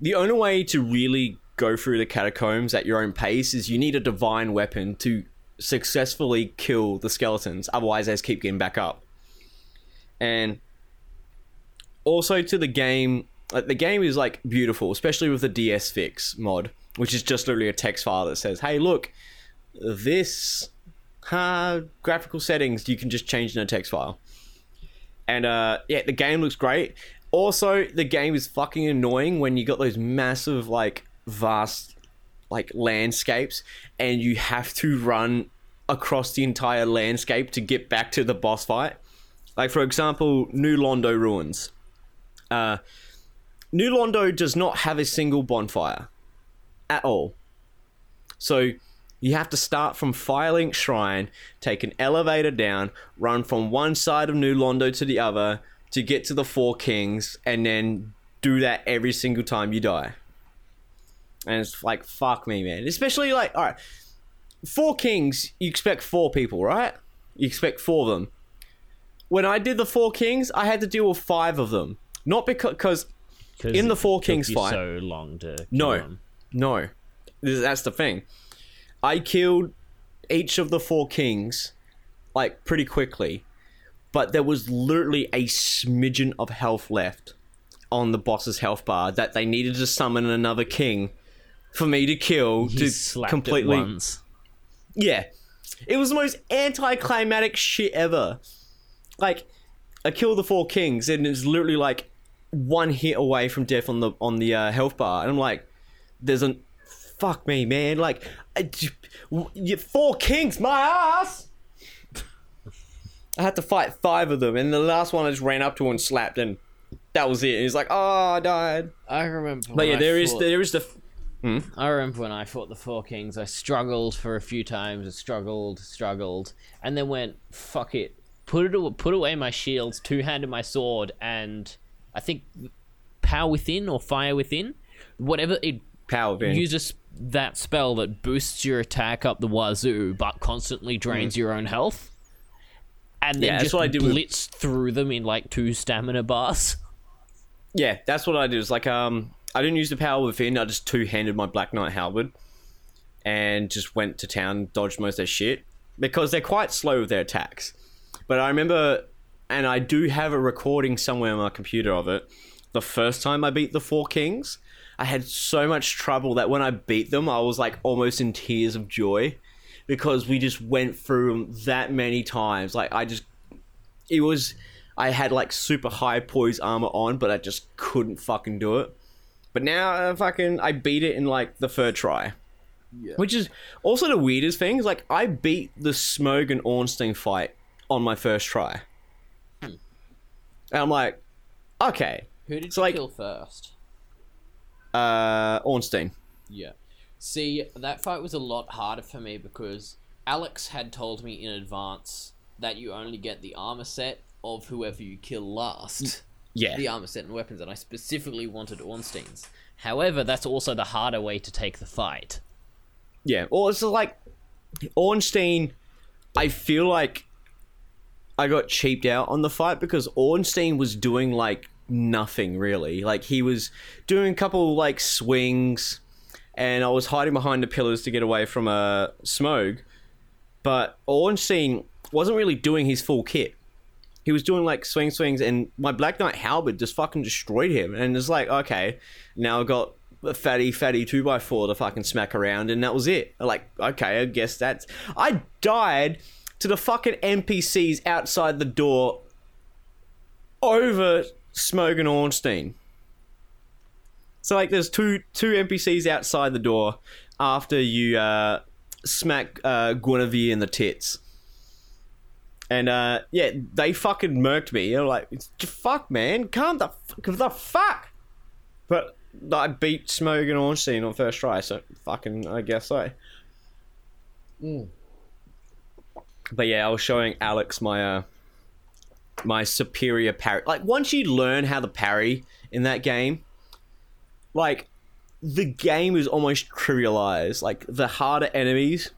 the only way to really go through the catacombs at your own pace is you need a divine weapon to successfully kill the skeletons. Otherwise, they just keep getting back up. And also to the game like the game is like beautiful especially with the DSfix mod which is just literally a text file that says hey look this uh, graphical settings you can just change in a text file. And uh yeah the game looks great. Also the game is fucking annoying when you got those massive like vast like landscapes and you have to run across the entire landscape to get back to the boss fight. Like for example new londo ruins. Uh, New Londo does not have a single bonfire at all. So you have to start from Firelink Shrine, take an elevator down, run from one side of New Londo to the other to get to the Four Kings, and then do that every single time you die. And it's like, fuck me, man. Especially like, alright, Four Kings, you expect four people, right? You expect four of them when I did the Four Kings, I had to deal with five of them. Not because In the Four Kings fight- so long to kill No. him. no, that's the thing. I killed each of the Four Kings like pretty quickly, but there was literally a smidgen of health left on the boss's health bar that they needed to summon another king for me to kill He to completely. Yeah. It was the most anticlimactic shit ever. Like, I kill the four kings and it's literally like one hit away from death on the on the uh, health bar, and I'm like, there's an fuck me, man. Like, Uh, you four kings, my ass. I had to fight five of them, and the last one I just ran up to and slapped, and that was it. And he's like, oh, I died. I remember. But when yeah, I there is fought- there is the hmm? I remember when I fought the Four Kings, I struggled for a few times, I struggled, struggled, and then went, fuck it. Put it aw- put away my shields, two handed my sword, and I think Power Within or Fire Within, whatever it power van. uses that spell that boosts your attack up the wazoo, but constantly drains your own health. And then Mm. Yeah, just what I with- blitz through them in like two stamina bars. Yeah, that's what I did. It's like um, I didn't use the power within. I just two handed my Black Knight halberd, and just went to town, dodged most of their shit because they're quite slow with their attacks. But I remember, and I do have a recording somewhere on my computer of it. The first time I beat the Four Kings, I had so much trouble that when I beat them, I was like almost in tears of joy because we just went through them that many times. Like I just it was I had like super high poise armor on, but I just couldn't fucking do it. But now uh, fucking I beat it in like the third try. Which is also the weirdest thing. is, Like I beat the Smough and Ornstein fight on my first try, and I'm like, okay, Who did So, you like- kill first? Uh, Ornstein. Yeah. See, that fight was a lot harder for me because Alex had told me in advance that you only get the armor set of whoever you kill last. Yeah, The armor set and weapons, and I specifically wanted Ornstein's. However, that's also the harder way to take the fight. Yeah, or it's like Ornstein. I feel like I got cheaped out on the fight because Ornstein was doing like nothing really. Like he was doing a couple like swings, and I was hiding behind the pillars to get away from a Smough. But Ornstein wasn't really doing his full kit. He was doing like swing swings, and my Black Knight Halberd just fucking destroyed him. And it's like, okay, now I've got a fatty, fatty two by four to fucking smack around, and that was it. Like, okay, I guess that's. I died to the fucking NPCs outside the door over Smough and Ornstein. So like, there's two two NPCs outside the door after you uh, smack uh, Gwynevere in the tits. And uh, yeah, they fucking murked me. They're like, "Fuck, man, calm the fuck, the fuck." But I beat Smough and Ornstein on first try, so fucking, I guess so. But yeah, I was showing Alex my uh, my superior parry. Like once you learn how to parry in that game, like the game is almost trivialized. Like the harder enemies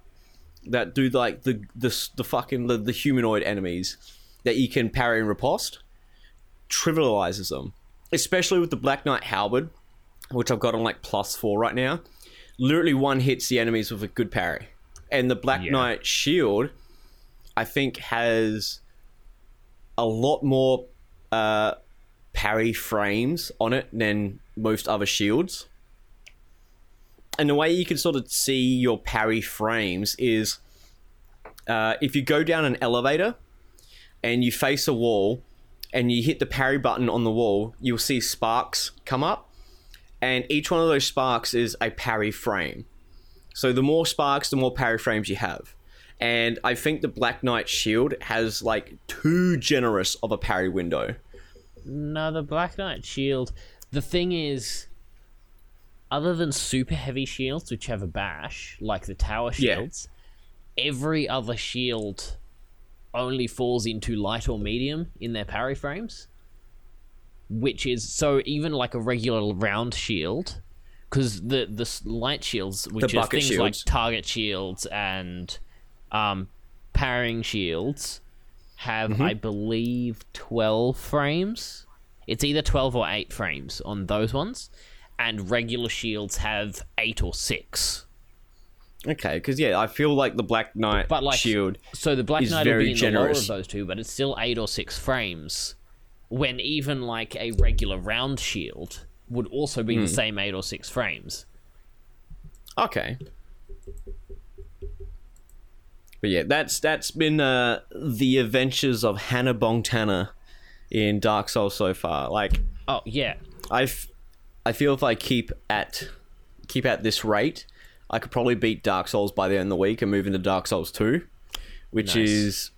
that do like the the the fucking the, the humanoid enemies that you can parry and riposte trivializes them. Especially with the Black Knight Halberd, which I've got on like plus four right now. Literally one hits the enemies with a good parry. And the Black Yeah. Knight Shield, I think, has a lot more uh, parry frames on it than most other shields. And the way you can sort of see your parry frames is uh, if you go down an elevator and you face a wall and you hit the parry button on the wall, you'll see sparks come up. And each one of those sparks is a parry frame. So the more sparks, the more parry frames you have. And I think the Black Knight Shield has like too generous of a parry window. No, the Black Knight shield. The thing is, other than super heavy shields, which have a bash, like the tower Yeah. shields, every other shield only falls into light or medium in their parry frames. Which is so even like a regular round shield, because the the light shields, which are bucket things like target shields and um, parrying shields, have Mm-hmm. I believe twelve frames. It's either twelve or eight frames on those ones, and regular shields have eight or six. Okay, because yeah, I feel like the Black Knight But, like, Shield. So the Black is Knight will very be in the lower generous. of those two, but it's still eight or six frames. When even like a regular round shield would also be Hmm. the same eight or six frames. Okay. But yeah, that's that's been uh, the adventures of Hannah Bongtana in Dark Souls so far. Like Oh yeah, I I feel if I keep at keep at this rate, I could probably beat Dark Souls by the end of the week and move into Dark Souls two, which Nice. is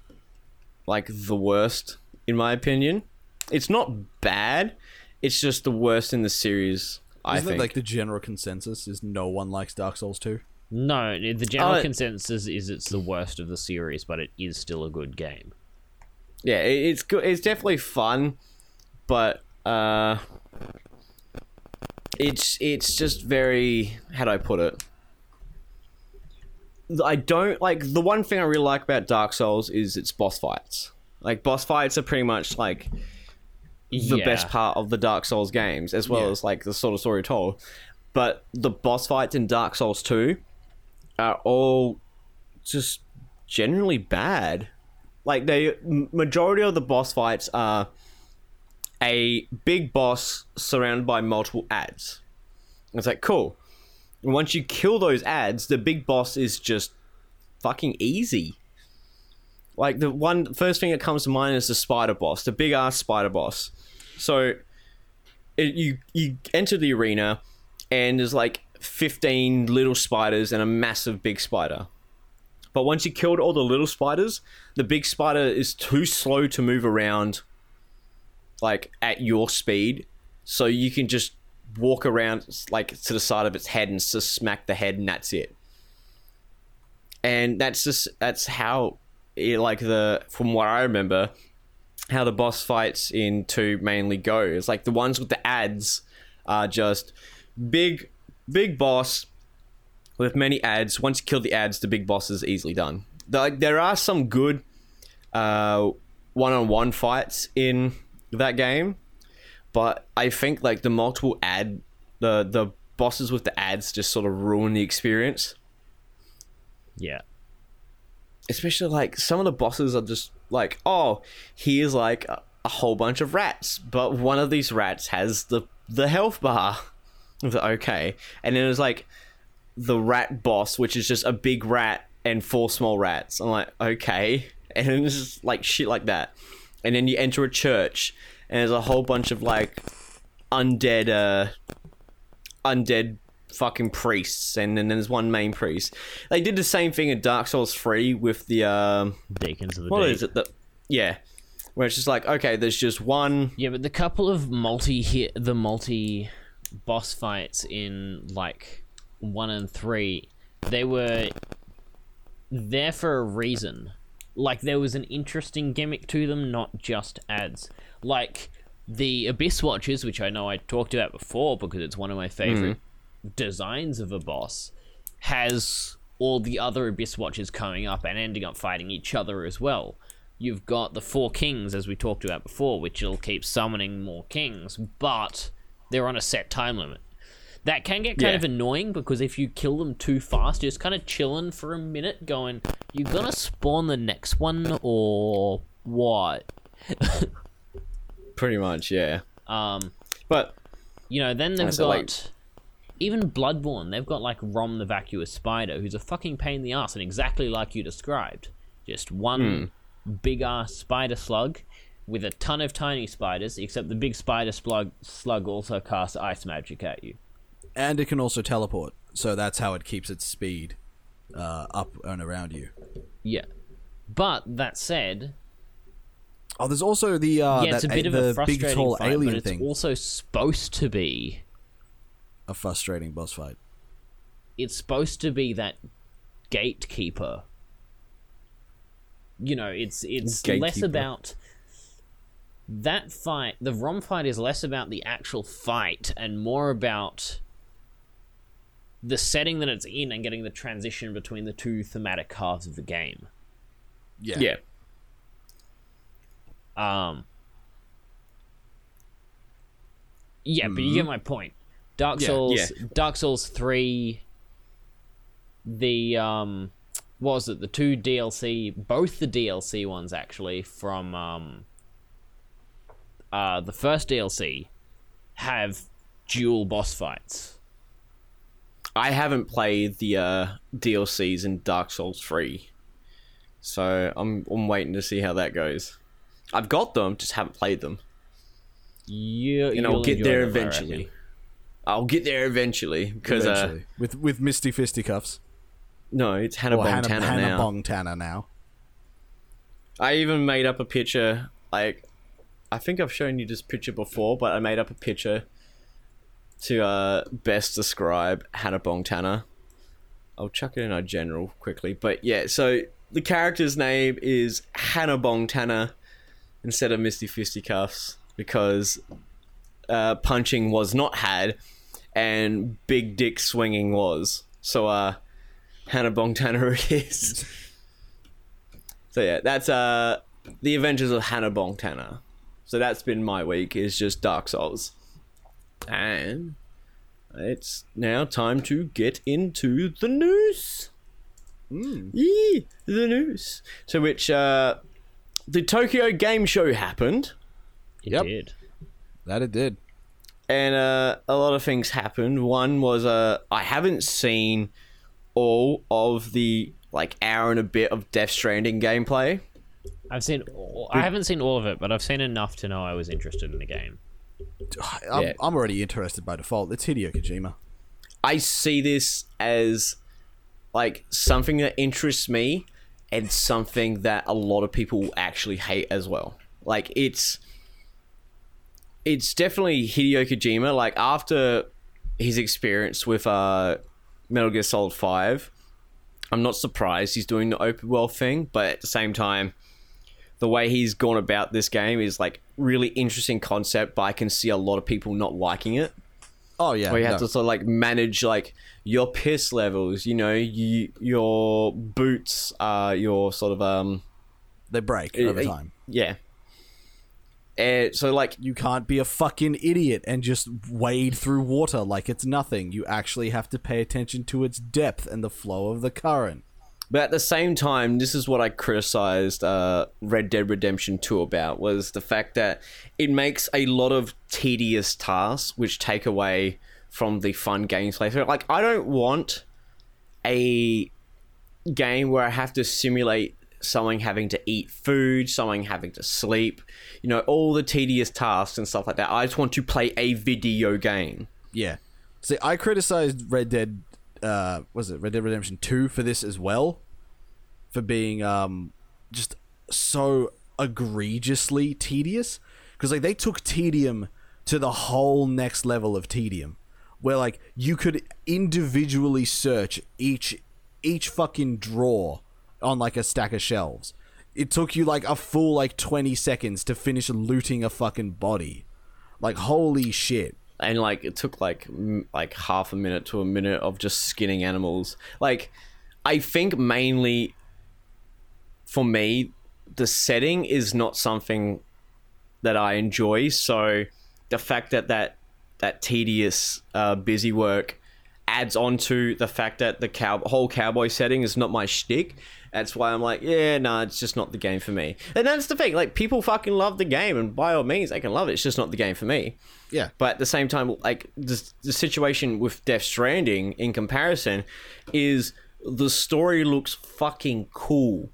like the worst in my opinion. It's not bad. It's just the worst in the series. I Isn't think. it like the general consensus is no one likes Dark Souls 2? No. The general Uh, consensus is it's the worst of the series, but it is still a good game. yeah, it's good. It's definitely fun, but uh, it's it's just very how do I put it? I don't like the one thing I really like about Dark Souls is its boss fights. Like boss fights are pretty much like the Yeah. best part of the Dark Souls games, as well Yeah. as like the sort of story told. But the boss fights in Dark Souls 2 are all just generally bad. Like the majority of the boss fights are a big boss surrounded by multiple ads. It's like cool. And once you kill those ads, the big boss is just fucking easy. Like the one first thing that comes to mind is the spider boss, the big ass spider boss. So it, you you enter the arena and there's like 15 little spiders and a massive big spider. But once you killed all the little spiders, the big spider is too slow to move around like at your speed. So you can just walk around like to the side of its head and just smack the head and that's it. And that's just that's how it, like the from what I remember how the boss fights in 2 mainly go. It's like the ones with the ads are just big big boss with many ads. Once you kill the ads, the big boss is easily done. Like there are some good uh, one-on-one fights in that game, but I think like the multiple ad, the the bosses with the ads just sort of ruin the experience. Yeah. Especially like some of the bosses are just like, oh, here's like a, a whole bunch of rats, but one of these rats has the the health bar. I was like, okay, and then there's like the rat boss, which is just a big rat and four small rats. I'm like, okay, and then it's just like shit like that, and then you enter a church, and there's a whole bunch of like undead, uh, undead fucking priests, and then there's one main priest. They did the same thing in Dark Souls 3 with the um, Deacons of the what Deep. is it? The yeah, where it's just like okay, there's just one. Yeah, but the couple of multi hit the multi boss fights in like one and three, they were there for a reason. Like there was an interesting gimmick to them, not just ads. Like the Abyss Watchers, which I know I talked about before because it's one of my favorite hmm. designs of a boss, has all the other Abyss Watchers coming up and ending up fighting each other as well. You've got the four kings, as we talked about before, which will keep summoning more kings, but they're on a set time limit. That can get kind Yeah. of annoying because if you kill them too fast, you're just kind of chilling for a minute, going, "You're gonna spawn the next one or what?" Pretty much, yeah. Um, But you know, then they've got like- even Bloodborne. They've got like Rom the Vacuous Spider, who's a fucking pain in the ass, and exactly like you described, just one big ass spider slug with a ton of tiny spiders. Except the big spider slug slug also casts ice magic at you. and it can also teleport, so that's how it keeps its speed uh, up and around you. Yeah, but that said, Oh, there's also the uh, yeah, it's a bit a- of a frustrating big tall fight, alien but it's thing. also supposed to be. A frustrating boss fight. it's supposed to be that gatekeeper. You know, it's it's less about that fight. The Rom fight is less about the actual fight and more about the setting that it's in and getting the transition between the two thematic halves of the game. Yeah. yeah, Um. Yeah, but you get my point. Dark Yeah, Souls, yeah. Dark Souls three. The um, what was it? The two DLC, both the DLC ones actually from um. Uh, the first DLC have dual boss fights. I haven't played the uh, DLCs in Dark Souls 3. So I'm I'm waiting to see how that goes. I've got them, just haven't played them. Yeah, And I'll you'll get there eventually. reckon. I'll get there eventually because uh, with with Misty Fisticuffs no, it's Hannah or Hannah, Montana Hannah now. Montana now. I even made up a picture. Like, I think I've shown you this picture before, but I made up a picture to uh, best describe Hannah Montana. I'll chuck it in our general quickly, but yeah. So the character's name is Hannah Montana instead of Misty Fisticuffs because uh, punching was not had and big dick swinging was. So uh, Hannah Montana it is. So yeah, that's uh the Adventures of Hannah Montana. So that's been my week is just Dark Souls. And it's now time to get into the news. Yee, the news. To which uh the Tokyo Game Show happened It Yep. did. That it did. and uh, a lot of things happened. One was uh, I haven't seen all of the like hour and a bit of Death Stranding gameplay. I've seen. All, I haven't seen all of it, but I've seen enough to know I was interested in the game. I'm, Yeah. I'm already interested by default. It's Hideo Kojima. I see this as like something that interests me and something that a lot of people actually hate as well. Like it's it's definitely Hideo Kojima. Like after his experience with uh, Metal Gear Solid Five, I'm not surprised he's doing the open world thing. But at the same time, the way he's gone about this game is like really interesting concept. But I can see a lot of people not liking it. Oh yeah, Where you have no. to sort of like manage like your piss levels. You know, you your boots, uh, your sort of um, they break over uh, time. yeah. And so like You can't be a fucking idiot and just wade through water like it's nothing. You actually have to pay attention to its depth and the flow of the current. But at the same time, this is what I criticized uh, Red Dead Redemption 2 about was the fact that it makes a lot of tedious tasks which take away from the fun gameplay. So, like, I don't want a game where I have to simulate someone having to eat food, someone having to sleep, you know, all the tedious tasks and stuff like that. I just want to play a video game. Yeah. See, I criticized Red Dead. Uh, was it Red Dead Redemption Two for this as well, for being um just so egregiously tedious. Because like they took tedium to the whole next level of tedium, where like you could individually search each each fucking drawer on like a stack of shelves. It took you like a full like twenty seconds to finish looting a fucking body. Like holy shit. And like it took like m- like half a minute to a minute of just skinning animals. Like i think mainly for me the setting is not something that i enjoy. So the fact that that that tedious uh, busy work adds on to the fact that the cow- whole cowboy setting is not my shtick. That's why I'm like, yeah, no, it's just not the game for me. And that's the thing. Like, people fucking love the game, and by all means, they can love it. It's just not the game for me. Yeah. But at the same time, like the, the situation with Death Stranding in comparison is the story looks fucking cool.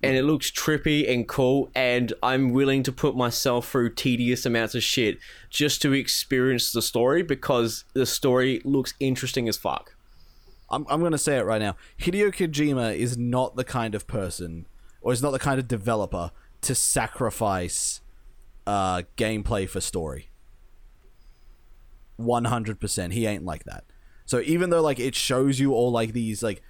And it looks trippy and cool, and I'm willing to put myself through tedious amounts of shit just to experience the story because the story looks interesting as fuck. I'm, I'm going to say it right now. Hideo Kojima is not the kind of person, or is not the kind of developer to sacrifice uh, gameplay for story. 100%. He ain't like that. So even though like it shows you all like these like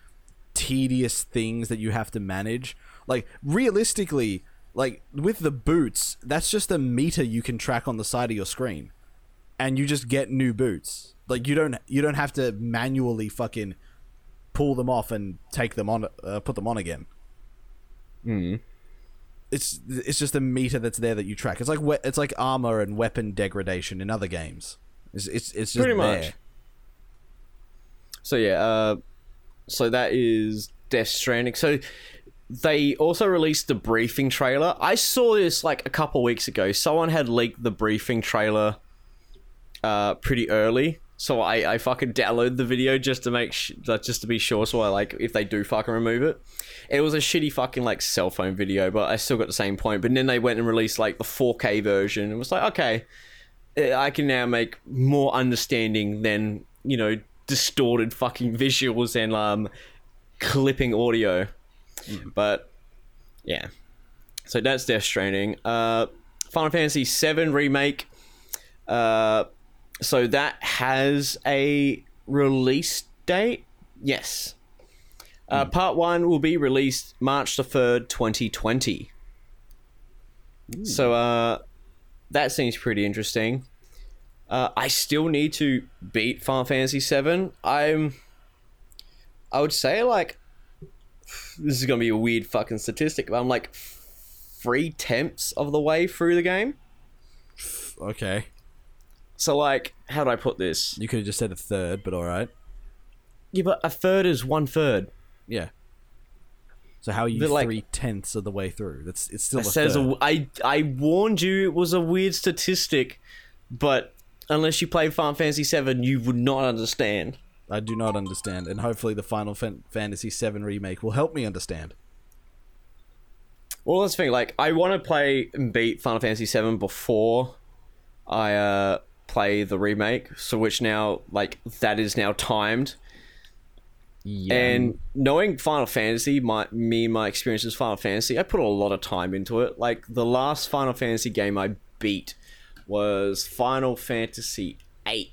tedious things that you have to manage, like realistically, like with the boots, that's just a meter you can track on the side of your screen and you just get new boots. Like you don't you don't have to manually fucking pull them off and take them on, uh, put them on again. It's it's just a meter that's there that you track. It's like we- it's like armor and weapon degradation in other games. It's it's, it's just Pretty there. much. So yeah, uh, so that is Death Stranding. So they also released the briefing trailer. I saw this like a couple weeks ago. Someone had leaked the briefing trailer uh, pretty early, so I, I fucking downloaded the video just to make sh- just to be sure. So I like if they do fucking remove it. It was a shitty fucking like cell phone video, but I still got the same point. But then they went and released like the 4K version. It was like okay, I can now make more understanding than you know distorted fucking visuals and um clipping audio. But yeah, so that's Death Stranding. Uh, Final Fantasy VII remake. Uh, so that has a release date. Yes. Uh, Part one will be released March the third, twenty twenty. So uh, that seems pretty interesting. Uh, I still need to beat Final Fantasy VII. I'm. I would say like this is gonna be a weird fucking statistic, but I'm like three tenths of the way through the game. Okay, So like, how do I put this? you could have just said a third, but all right. Yeah, but a third is one third. Yeah. So how are you like- three tenths of the way through? That's it's still It a says third. a, I I warned you it was a weird statistic, but unless you played Final Fantasy VII, you would not understand. I do not understand, and hopefully the Final Fan- Fantasy VII remake will help me understand. Well, let's think. Like, I want to play and beat Final Fantasy VII before I uh play the remake, so which now like that is now timed. Yeah. And knowing Final Fantasy, my me and my experience with Final Fantasy, I put a lot of time into it. Like the last Final Fantasy game I beat was Final Fantasy VIII,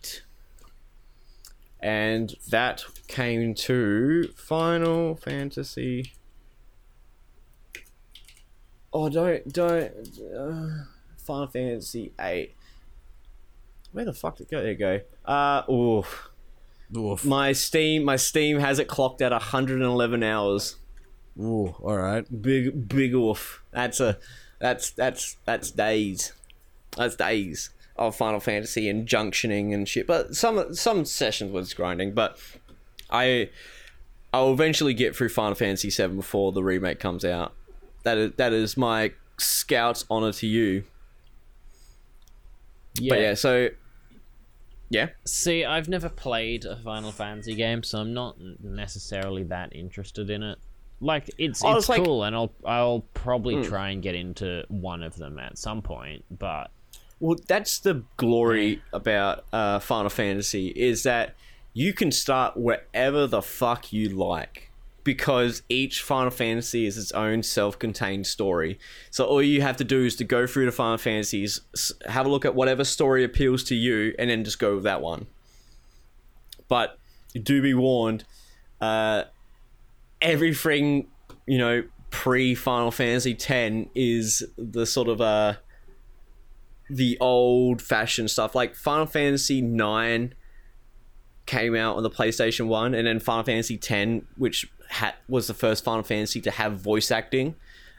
and that came to Final Fantasy. Oh, don't don't uh, Final Fantasy eight. Where the fuck did it go? There you go. Uh, oof. Oof. My Steam, my Steam has it clocked at 111 hours. Ooh, all right. Big, big oof. That's a, that's that's that's days. That's days of Final Fantasy and junctioning and shit. But some some sessions was grinding. But I, I'll eventually get through Final Fantasy VII before the remake comes out. That is that is my scout's honor to you. yeah. But yeah, so yeah. See, I've never played a Final Fantasy game, so I'm not necessarily that interested in it. Like it's Oh, it's it's like- cool, and I'll I'll probably hmm. try and get into one of them at some point. But Well, that's the glory about uh, Final Fantasy is that you can start wherever the fuck you like because each Final Fantasy is its own self-contained story. So all you have to do is to go through the Final Fantasies, have a look at whatever story appeals to you, and then just go with that one. But do be warned, uh, everything you know pre Final Fantasy X is the sort of uh the old fashioned stuff. Like Final Fantasy Nine came out on the PlayStation One, and then Final Fantasy X, which ha- was the first Final Fantasy to have voice acting,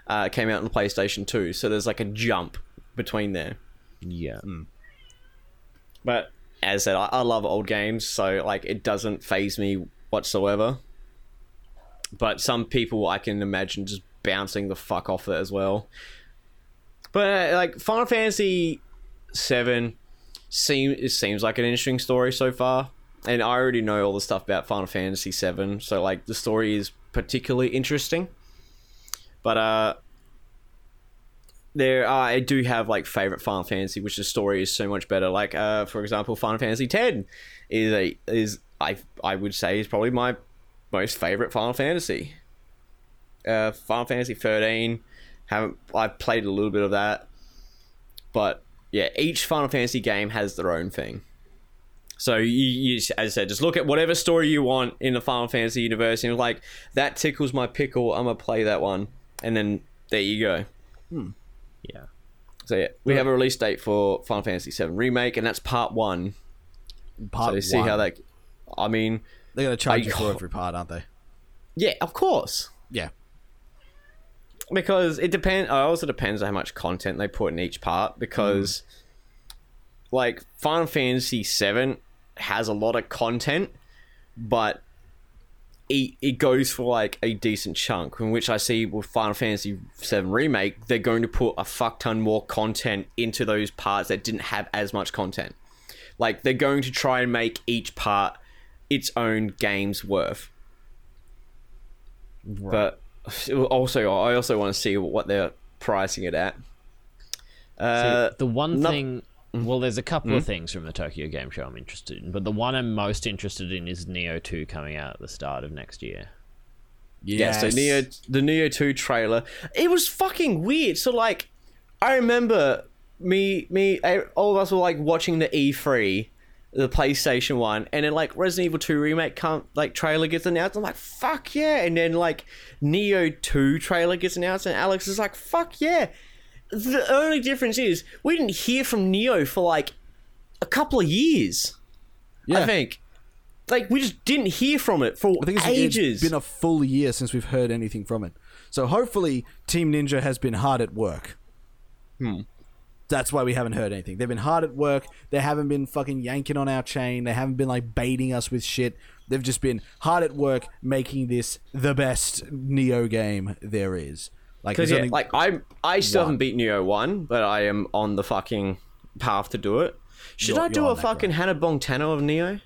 uh, came out on the PlayStation Two. So there's like a jump between there. yeah, But as I said, I, I love old games, so like it doesn't phase me whatsoever. But some people I can imagine just bouncing the fuck off it as well. But uh, like Final Fantasy Seven, seem it seems like an interesting story so far, and I already know all the stuff about Final Fantasy Seven, so like the story is particularly interesting. But uh, there are I do have like favorite Final Fantasy, which the story is so much better. Like uh, for example, Final Fantasy X is a is I I would say is probably my most favorite Final Fantasy. Uh, Final Fantasy thirteen, haven't I've played a little bit of that, but yeah, each Final Fantasy game has their own thing. So you, you as I said, just look at whatever story you want in the Final Fantasy universe, and you're like that tickles my pickle. I'm gonna play that one, and then there you go. Hmm. yeah. So yeah, we have a release date for Final Fantasy VII remake, and that's part one. Part so see one. how that. I mean, They're gonna charge I- you for every part, aren't they? yeah, of course, Yeah. Because it depends. It also depends on how much content they put in each part. Because, like Final Fantasy VII has a lot of content, but it, it goes for like a decent chunk. In which I see with Final Fantasy VII remake, they're going to put a fuck ton more content into those parts that didn't have as much content. Like they're going to try and make each part its own game's worth. But also, I also want to see what they're pricing it at. Uh, the one no- thing, well, there's a couple of things from the Tokyo Game Show I'm interested in, but the one I'm most interested in is Nioh 2 coming out at the start of next year. Yeah, so Nioh, the Nioh 2 trailer, it was fucking weird. So, like, I remember me, me, eh, all of us were like watching the E3, the PlayStation one, and then like Resident Evil 2 remake come, like trailer gets announced. I'm like, fuck yeah. And then like Nioh 2 trailer gets announced, and Alex is like, fuck yeah. The only difference is we didn't hear from Nioh for like a couple of years. Yeah. I think. Like we just didn't hear from it for I think it's, ages. it's been a full year since we've heard anything from it. So hopefully, Team Ninja has been hard at work. Hmm. That's why we haven't heard anything. They've been hard at work. They haven't been fucking yanking on our chain. They haven't been like baiting us with shit. They've just been hard at work making this the best Nioh game there is. Like, yeah, only- like I I still one. haven't beat Nioh one, but I am on the fucking path to do it. Should You're- I do a fucking Hannah Bongtana of Nioh?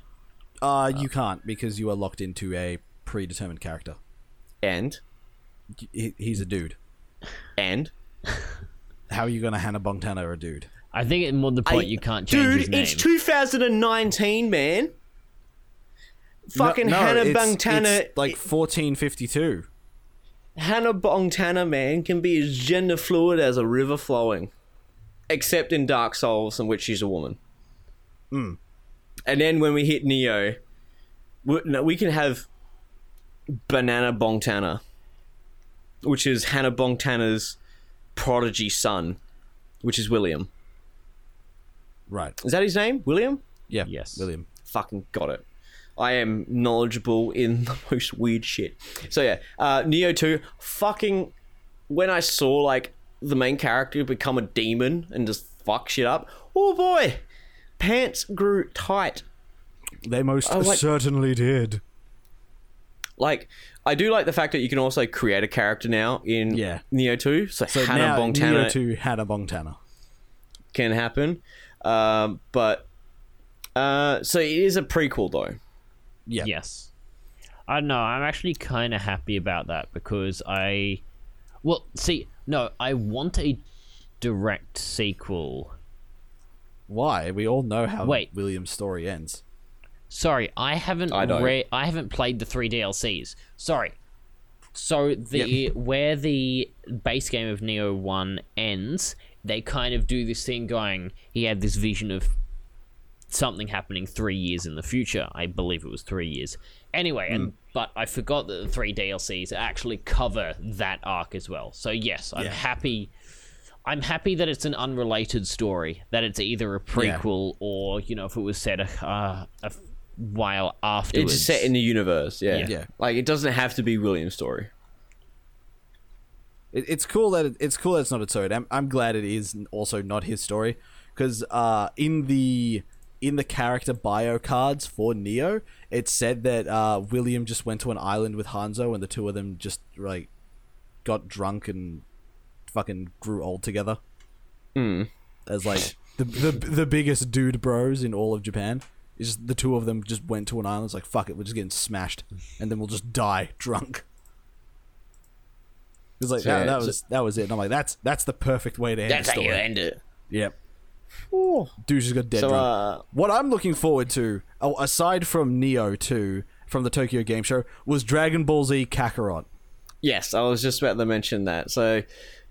uh, you can't because you are locked into a predetermined character. And He- He's a dude. and How are you gonna Hannah Montana a dude? I think it more the point you can't change Dude, his name. it's 2019, man. Fucking No, no, Hannah it's- Bungtana, it's like 1452. Hannah Bongtana, man, can be as gender fluid as a river flowing, except in Dark Souls, in which she's a woman. Hmm. And then when we hit Nioh, we, no, we can have Banana Bongtana, which is Hannah Bongtana's prodigy son, which is William. Right. Is that his name? William? Yeah. Yes. William. fucking got it. I am knowledgeable in the most weird shit. So yeah, uh, Nioh two. Fucking when I saw like the main character become a demon and just fuck shit up. Oh boy, pants grew tight. They most like- certainly did. Like I do like the fact that you can also create a character now in Yeah. Nioh two. So, So Hannah now Bongtana Nioh to Hannah Bongtana. can happen. Um, but uh, so it is a prequel though. Yeah. Yes. I don't know. I'm actually kind of happy about that because I. Well, see, no, I want a direct sequel. Why? We all know how Wait. William's story ends. Sorry, I haven't I re- I haven't played the three DLCs. Sorry. So the where the base game of Nioh One ends, they kind of do this thing going. He had this vision of something happening three years in the future. I believe it was three years. Anyway, and but I forgot that the three DLCs actually cover that arc as well. So yes, I'm Yeah. happy. I'm happy that it's an unrelated story. That it's either a prequel or you know if it was set a, uh, a while afterwards. It's set in the universe. Yeah. Yeah. Yeah. Like it doesn't have to be William's story. It, it's cool that it, it's cool that it's not its own. I'm, I'm glad it is also not his story because uh, in the in the character bio cards for Nioh, it said that uh, William just went to an island with Hanzo and the two of them just like got drunk and fucking grew old together. As like the, the the biggest dude bros in all of Japan. Is just the two of them just went to an island. It's like fuck it, we're just getting smashed, and then we'll just die drunk. It's like So, that, yeah, that so- was that was it. And I'm like, that's that's the perfect way to end That's the how you end it. Yep. Dude just got dead So, drunk. uh, what I'm looking forward to, oh, aside from Nioh 2 from the Tokyo Game Show, was Dragon Ball Z Kakarot. Yes, I was just about to mention that. So,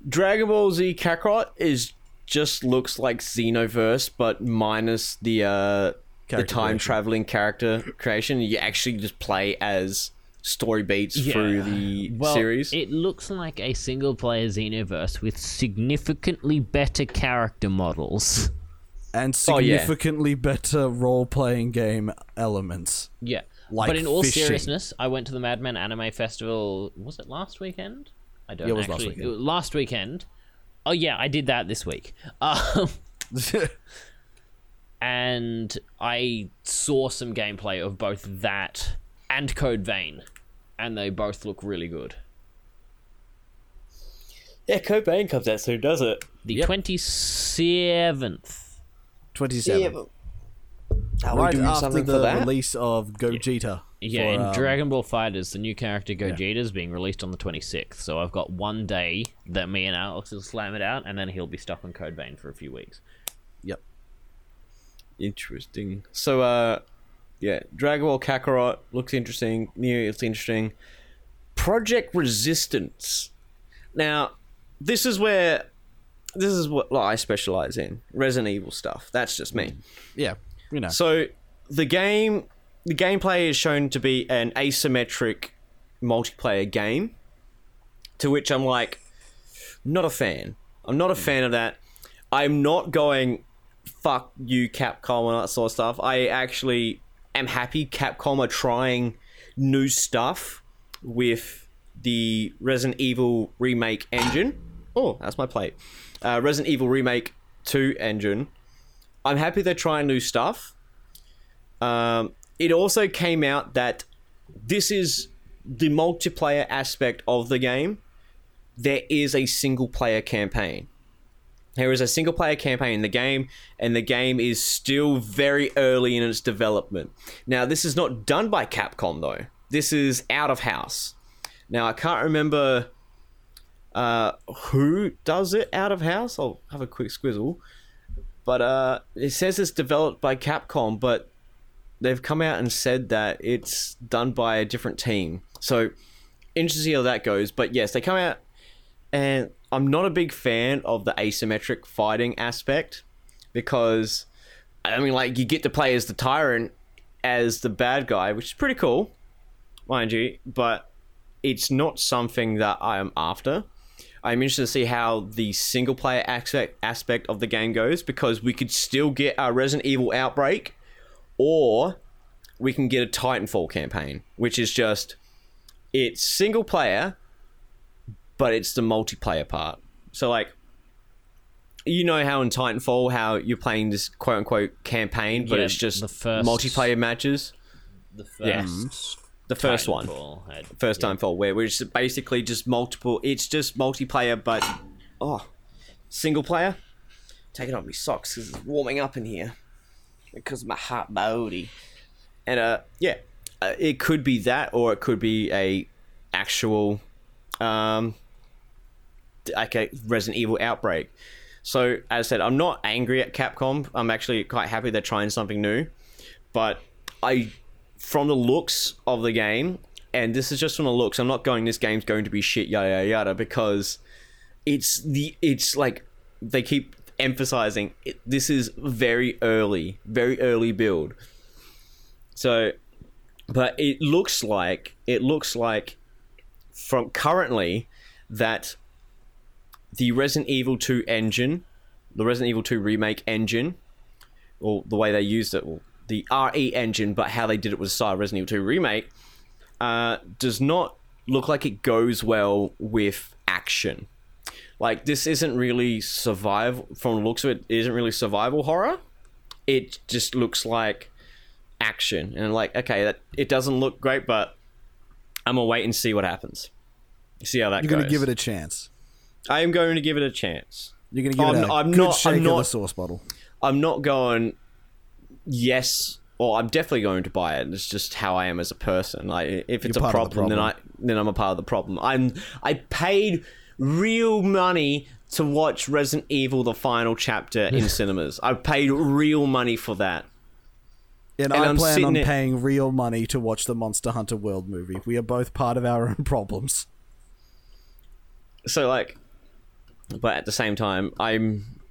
Dragon Ball Z Kakarot is just looks like Xenoverse, but minus the uh, the time creation. traveling character creation. You actually just play as story beats through the well, series. It looks like a single player Xenoverse with significantly better character models. And Oh, yeah. significantly better role playing game elements. Yeah. Like but in all fishing. seriousness, I went to the Madman Anime Festival. Was it last weekend? I don't Yeah, it was last actually. weekend. it was last weekend. Oh yeah, I did that this week. Um, and I saw some gameplay of both that and Code Vein, and they both look really good. yeah, Code Vein comes out soon, does it? The twenty seventh. 27. Are we right doing after something the for that? release of Gogeta. Yeah, for, in um, Dragon Ball FighterZ, the new character Gogeta is being released on the 26th. So I've got one day that me and Alex will slam it out, and then he'll be stuck on Code Vein for a few weeks. Interesting. So, uh, yeah, Dragon Ball Kakarot looks interesting. Nioh it's interesting. Project Resistance. Now, this is where this is what I specialize in Resident Evil stuff. That's just me. Yeah. You know. So, the game, the gameplay is shown to be an asymmetric multiplayer game. To which I'm like, not a fan. I'm not a fan of that. I'm not going fuck you Capcom and that sort of stuff. I actually am happy Capcom are trying new stuff with the Resident Evil remake engine. Oh, that's my plate. Uh, Resident Evil remake 2 engine. I'm happy they're trying new stuff. Um, it also came out that this is the multiplayer aspect of the game. There is a single player campaign. There is a single player campaign in the game, and the game is still very early in its development. Now, this is not done by Capcom, though. This is out of house. Now, I can't remember uh, who does it out of house. I'll have a quick squizzle. but uh, it says it's developed by Capcom, but they've come out and said that it's done by a different team. So interesting how that goes. But yes, they come out, and I'm not a big fan of the asymmetric fighting aspect because I mean, like you get to play as the tyrant as the bad guy, which is pretty cool, mind you, but it's not something that I am after. I'm interested to see how the single player aspect aspect of the game goes because we could still get a Resident Evil Outbreak, or we can get a Titanfall campaign, which is just it's single player, but it's the multiplayer part. So like, you know how in Titanfall how you're playing this quote unquote campaign, but Yeah, it's just the first- multiplayer matches. The first Yes. The first one had- first time fall where it's basically just multiple it's just multiplayer but oh single player taking off my socks because it's warming up in here because of my hot body and uh yeah uh, it could be that or it could be a actual um like a resident evil outbreak. So as i said i'm not angry at capcom. I'm actually quite happy they're trying something new. But i from the looks of the game, and this is just from the looks, I'm not going this game's going to be shit yada yada yada because it's the it's like they keep emphasizing it, this is very early, very early build. So, but it looks like it looks like from currently that the Resident Evil 2 engine, the Resident Evil 2 remake engine, or the way they used it, well, the RE engine, but how they did it with Star Resident Evil 2 remake, uh, does not look like it goes well with action. Like this isn't really survival from the looks of it, it isn't really survival horror. It just looks like action, and like okay, that it doesn't look great, but I'm gonna wait and see what happens. See how that You're goes. gonna give it a chance. I am going to give it a chance. You're gonna give I'm- it a I'm good not- shake I'm of the sauce bottle. I'm not going. Yes, or I'm definitely going to buy it. It's just how I am as a person. Like if it's a of the problem, then I then I'm a part of the problem. I'm I paid real money to watch Resident Evil: The Final Chapter in cinemas. I paid real money for that. And, And I I'm plan on there- paying real money to watch the Monster Hunter World movie. We are both part of our own problems. So like, but at the same time, I'm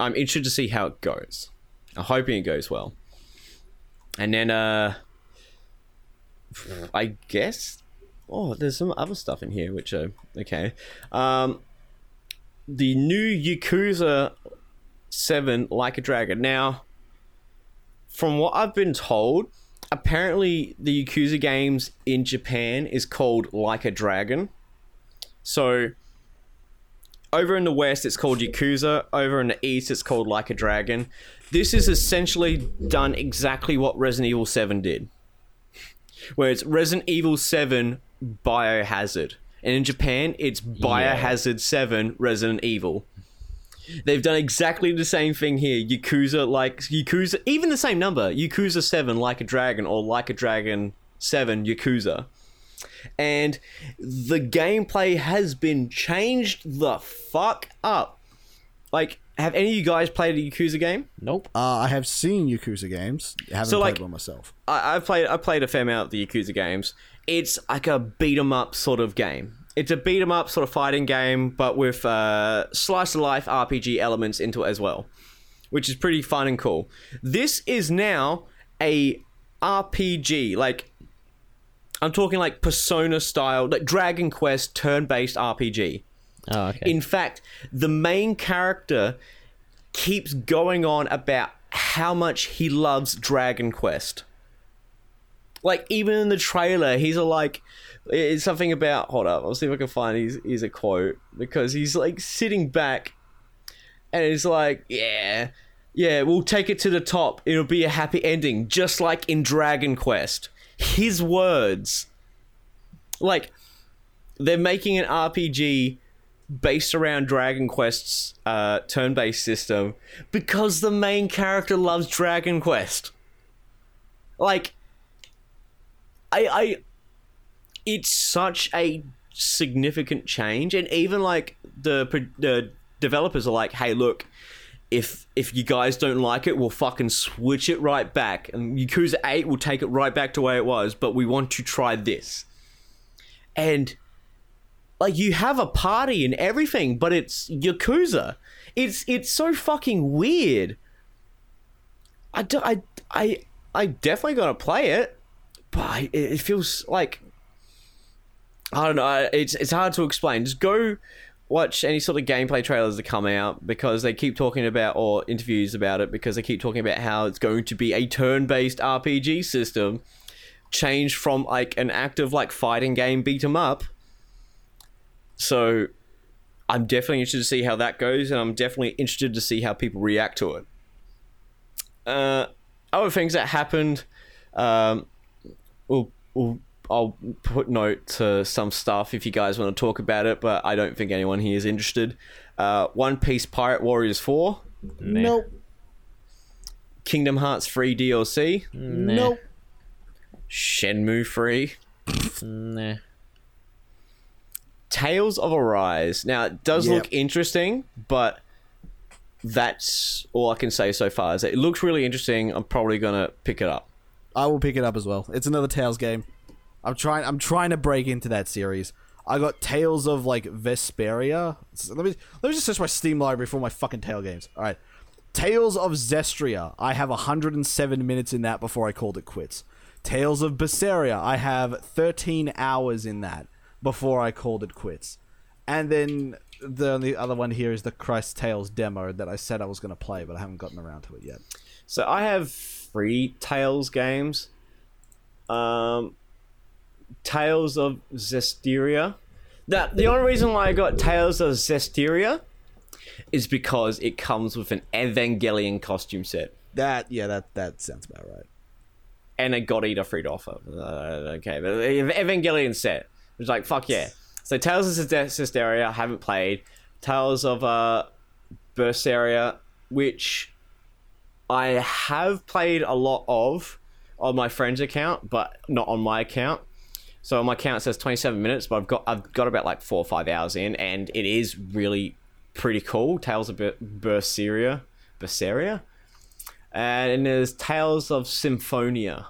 I'm interested to see how it goes. I'm hoping it goes well. And then uh I guess oh there's some other stuff in here which are okay. Um the new Yakuza 7 Like a Dragon. Now from what I've been told, apparently the Yakuza games in Japan is called Like a Dragon. So over in the west it's called Yakuza, over in the east it's called Like a Dragon. This is essentially done exactly what Resident Evil 7 did. Where it's Resident Evil 7 Biohazard. And in Japan it's Biohazard 7 Resident Evil. They've done exactly the same thing here. Yakuza like Yakuza even the same number. Yakuza 7 Like a Dragon or Like a Dragon 7 Yakuza and the gameplay has been changed the fuck up. Like, have any of you guys played a Yakuza game? Nope. Uh, I have seen Yakuza games. I haven't So, played like- one myself. I, I've played. I played a fair amount of the Yakuza games. It's like a beat 'em up sort of game. It's a beat 'em up sort of fighting game, but with uh, slice of life RPG elements into it as well, which is pretty fun and cool. This is now a RPG, like I'm talking like Persona style, like Dragon Quest turn based RPG. Oh, okay. In fact, the main character keeps going on about how much he loves Dragon Quest. Like even in the trailer, he's a like it's something about hold up, I'll see if I can find his his a quote because he's like sitting back and it's like, yeah, yeah, we'll take it to the top. It'll be a happy ending, just like in Dragon Quest. His words. Like they're making an RPG based around Dragon Quest's uh, turn-based system because the main character loves Dragon Quest. Like, I, I, it's such a significant change, and even like the the developers are like, "Hey, look, if if you guys don't like it, we'll fucking switch it right back. And Yakuza 8 will take it right back to where it was, but we want to try this. And like you have a party and everything, but it's Yakuza. It's it's so fucking weird. I, do, I, I, I definitely gotta play it, but it feels like I don't know. It's it's hard to explain. Just go watch any sort of gameplay trailers that come out because they keep talking about or interviews about it because they keep talking about how it's going to be a turn-based RPG system, changed from like an active like fighting game beat 'em up. So, I'm definitely interested to see how that goes, and I'm definitely interested to see how people react to it. Uh, other things that happened, um, we'll, we'll, I'll put note to some stuff if you guys want to talk about it, but I don't think anyone here is interested. Uh, One Piece Pirate Warriors 4, Nope. Kingdom Hearts 3 DLC, Nah. Nope. Shenmue 3, Nah. Tales of Arise. Now, it does Yep. look interesting, but that's all I can say so far. Is that it looks really interesting. I'm probably going to pick it up. I will pick it up as well. It's another Tales game. I'm trying. I'm trying to break into that series. I got Tales of like Vesperia. Let me let me just search my Steam library for my fucking Tale games. All right, Tales of Zestiria. I have 107 minutes in that before I called it quits. Tales of Berseria. I have 13 hours in that before I called it quits. And then the only other one here is the Christ Tales demo that I said I was going to play, but I haven't gotten around to it yet. So I have three Tales games. Um, Tales of Zestiria. That the only reason why I got Tales of Zestiria is because it comes with an Evangelion costume set That yeah, that that sounds about right. and a God Eater free to offer. Uh, okay, but the Evangelion set. It was like, fuck yeah. So Tales of Zestiria, I haven't played. Tales of uh, Berseria, which I have played a lot of on my friend's account, but not on my account. So my count says 27 minutes, but I've got I've got about like four or five hours in, and it is really pretty cool. Tales of Ber- Berseria, Berseria, and there's Tales of Symphonia,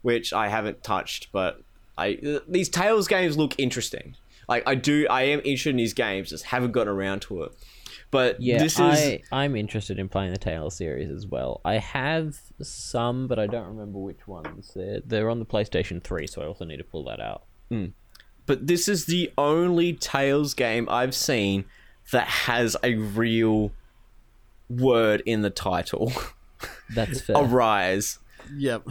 which I haven't touched, but I these Tales games look interesting. Like I do, I am interested in these games, just haven't gotten around to it. But Yeah, this is I, I'm interested in playing the Tales series as well. I have some, but I don't remember which ones. They're, they're on the PlayStation 3, so I also need to pull that out. Hmm. but this is the only Tales game I've seen that has a real word in the title. That's fair. Arise. Yep.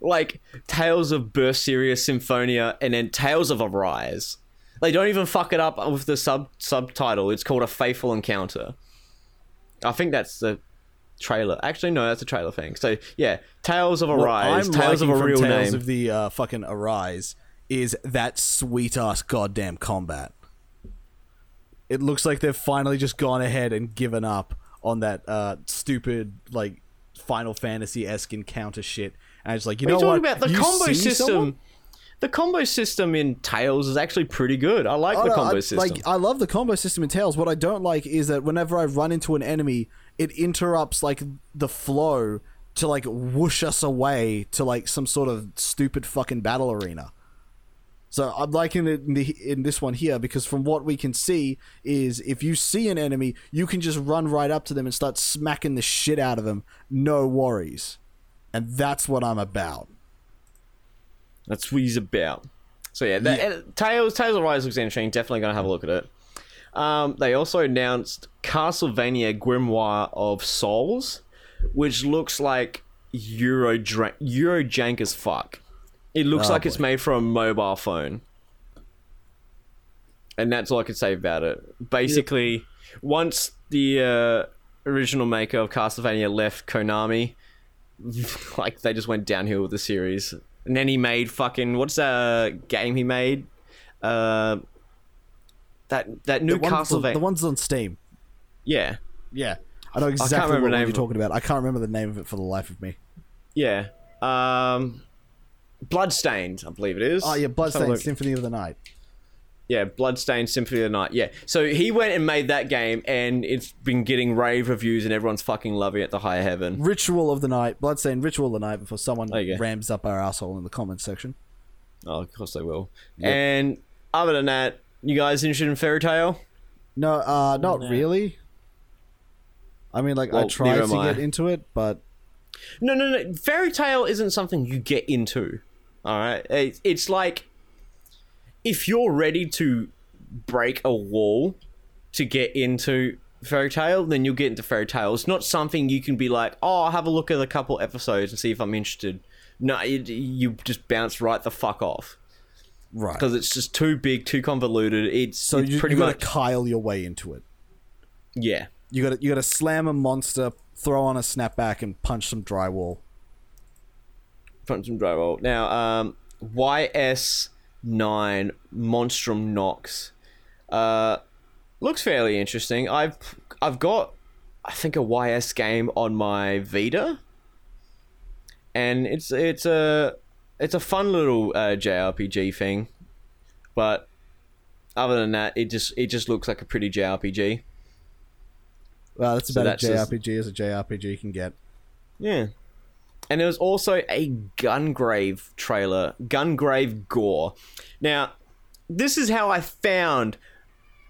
Like Tales of Berseria Symphonia and then Tales of Arise. They don't even fuck it up with the sub subtitle. It's called A Faithful Encounter. I think that's the trailer. Actually, no, that's a trailer thing. So yeah, Tales of Arise, I'm Tales of a real Tales name. of the uh, fucking Arise is that sweet ass goddamn combat. It looks like they've finally just gone ahead and given up on that uh, stupid like Final Fantasy esque encounter shit, and it's like you know What know what? talking about? The You combo system. someone- The combo system in Tales is actually pretty good. I like Oh, the combo I, system. Like I love the combo system in Tales. What I don't like is that whenever I run into an enemy, it interrupts like the flow to like whoosh us away to like some sort of stupid fucking battle arena. So I'm liking it in, the, in this one here because from what we can see is if you see an enemy, you can just run right up to them and start smacking the shit out of them, no worries, and that's what I'm about. That's what he's about. So yeah, that, uh, Tales Tales of Arise looks interesting. Definitely gonna have a look at it. Um, they also announced Castlevania Grimoire of Souls, which looks like Euro dra- Euro jank as fuck. It looks Oh, like it's made for a mobile phone, and that's all I could say about it. Basically, once the uh, original maker of Castlevania left Konami, like they just went downhill with the series. And then he made fucking what's that game he made? Uh, that that new The ones, Castlevania. the ones on Steam. yeah, Yeah, I know exactly remember what name you're talking about. I can't remember the name of it for the life of me. yeah. Um, Bloodstained, I believe it is. Oh yeah, Bloodstained. Symphony of the Night. Yeah, Bloodstained Symphony of the Night. Yeah. So he went and made that game, and it's been getting rave reviews, and everyone's fucking loving it to high heaven. Ritual of the night, Bloodstained Ritual of the night before someone There you go. rams up our asshole in the comments section. Oh, of course they will. And other than that, you guys interested in Fairy Tail? No, uh, not really. I mean, like I Well, tried neither to am I. get into it, but No, no, no. Fairy Tail isn't something you get into. All right, It- it's like if you're ready to break a wall to get into Fairy Tail, then you'll get into Fairy Tail. It's not something you can be like, oh, I'll have a look at a couple episodes and see if I'm interested. No, you, you just bounce right the fuck off right. because it's just too big, too convoluted. It's So it's you, pretty you got much to Kyle your way into it. yeah. You got to you got to slam a monster, throw on a snapback, and punch some drywall. Punch and drywall. Now, um, YS9 Monstrum Nox uh, looks fairly interesting. I've I've got I think a YS game on my Vita, and it's it's a it's a fun little uh, JRPG thing, but other than that, it just it just looks like a pretty JRPG. Well, that's So about that's a just- JRPG as a JRPG can get. Yeah. And there was also a Gungrave trailer, Gungrave Gore. Now, this is how I found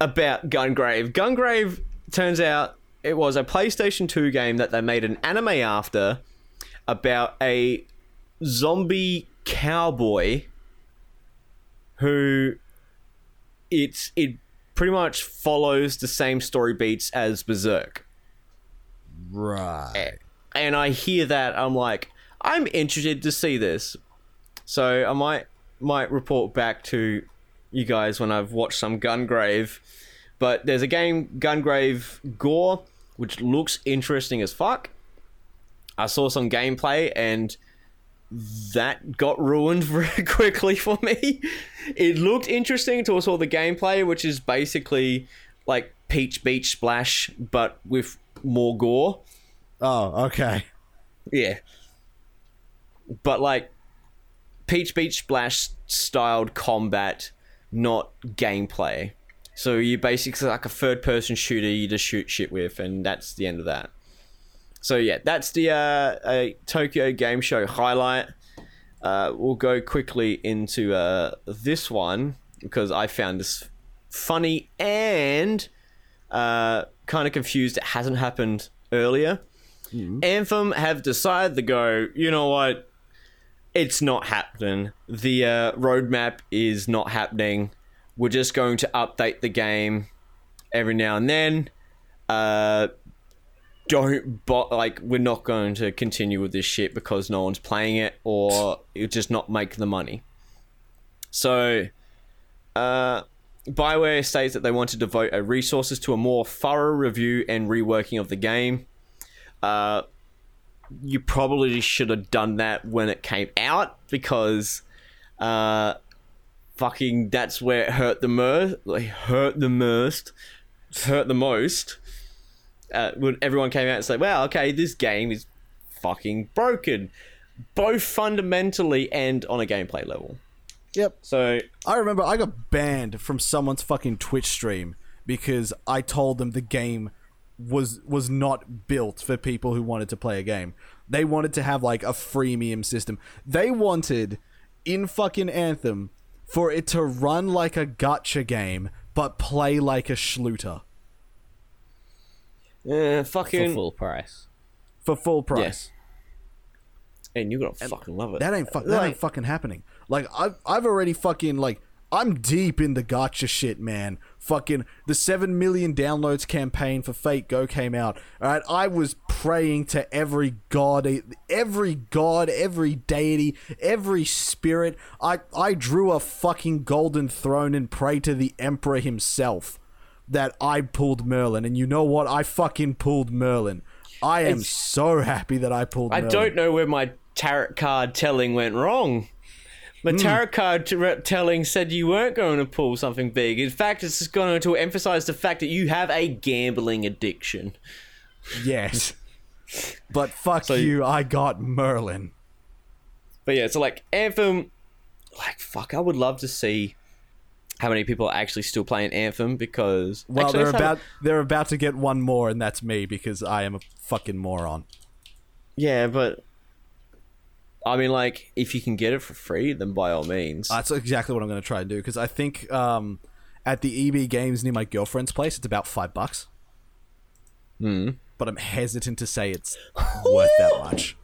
about Gungrave. Gungrave turns out it was a PlayStation 2 game that they made an anime after about a zombie cowboy who it's it pretty much follows the same story beats as Berserk Right. And I hear that, I'm like, I'm interested to see this. So I might might report back to you guys when I've watched some Gungrave. But there's a game, Gungrave Gore, which looks interesting as fuck. I saw some gameplay and that got ruined very quickly for me. It looked interesting until I saw the gameplay, which is basically like Peach Beach Splash, but with more gore. Oh, okay. Yeah. But like Peach Beach Splash styled combat, not gameplay. So you basically like a third person shooter you just shoot shit with, and that's the end of that. So yeah, that's the uh, a Tokyo Game Show highlight. Uh, we'll go quickly into uh, this one because I found this funny and uh, kind of confused. It hasn't happened earlier. Anthem have decided to go, you know what? It's not happening. The uh, roadmap is not happening. We're just going to update the game every now and then. Uh, don't like we're not going to continue with this shit because no one's playing it or it just not make the money. So, uh, Bioware states that they want to devote resources to a more thorough review and reworking of the game. Uh, you probably should have done that when it came out because, uh, fucking that's where it hurt the most. Like hurt the most, hurt the most. Uh, when everyone came out and said, "Well, okay, this game is fucking broken, both fundamentally and on a gameplay level." Yep. So I remember I got banned from someone's fucking Twitch stream because I told them the game was was not built for people who wanted to play a game. They wanted to have like a freemium system. They wanted in fucking Anthem for it to run like a gacha game but play like a schluter uh, for full price. for full price. and you're gonna fucking love it. That ain't fuck. That Like- ain't fucking happening. Like I've I've already fucking like I'm deep in the gacha shit, man. Fucking the seven million downloads campaign for Fate Go came out. All right, I was praying to every god, every god, every deity, every spirit. I I drew a fucking golden throne and prayed to the emperor himself that I pulled Merlin. And you know what? I fucking pulled Merlin. I am It's- so happy that I pulled. I Merlin. don't know where my tarot card telling went wrong. My Hmm. tarot card t- telling said you weren't going to pull something big. In fact, it's just going to emphasize the fact that you have a gambling addiction. Yes. But fuck So- you, I got Merlin. But yeah, so like Anthem, like fuck, I would love to see how many people are actually still playing Anthem because Well, Actually, they're let's a- about they're about to get one more, and that's me because I am a fucking moron. yeah, but I mean, like, if you can get it for free, then by all means. That's exactly what I'm going to try and do because I think um, at the EB Games near my girlfriend's place, it's about five bucks. Hmm. But I'm hesitant to say it's worth that much.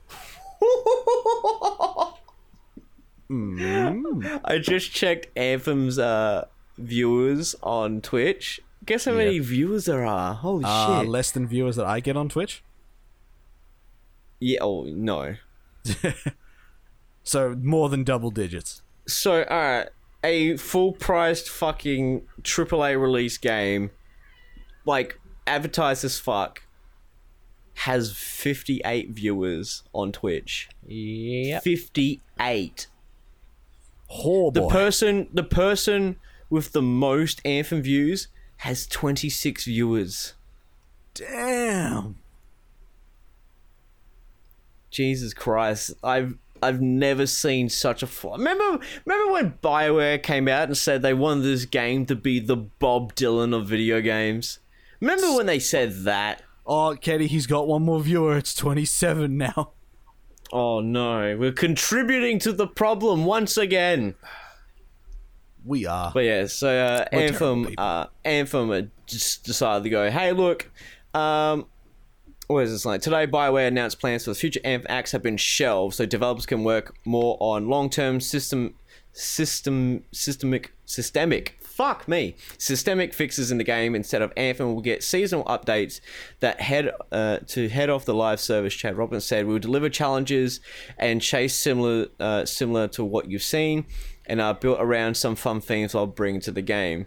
I just checked Anthem's uh, viewers on Twitch. Guess how many viewers there are? Holy Uh, shit! less than viewers that I get on Twitch. yeah. Oh no. So more than double digits. So, alright, a full priced fucking AAA release game, like advertised as fuck, has 58 viewers on Twitch. Yep. 58. Oh The person, the person with the most Anthem views has 26 viewers. Damn. Jesus Christ, I've I've never seen such a fl- remember remember when Bioware came out and said they wanted this game to be the Bob Dylan of video games. Remember when they said that? Oh, Katie, he's got one more viewer. It's 27 now. Oh no, we're contributing to the problem once again. We are. But yeah, so uh, Anthem, uh, Anthem just decided to go, hey, look, um, what is this like? Today, Bioware announced plans for the future Anthem acts have been shelved, so developers can work more on long-term system, system, systemic, systemic. Fuck me, systemic fixes in the game instead of Anthem. will get seasonal updates that head uh, to head off the live service. Chad Robertson said, "We'll deliver challenges and chase similar, uh, similar to what you've seen." and are built around some fun themes I'll bring to the game.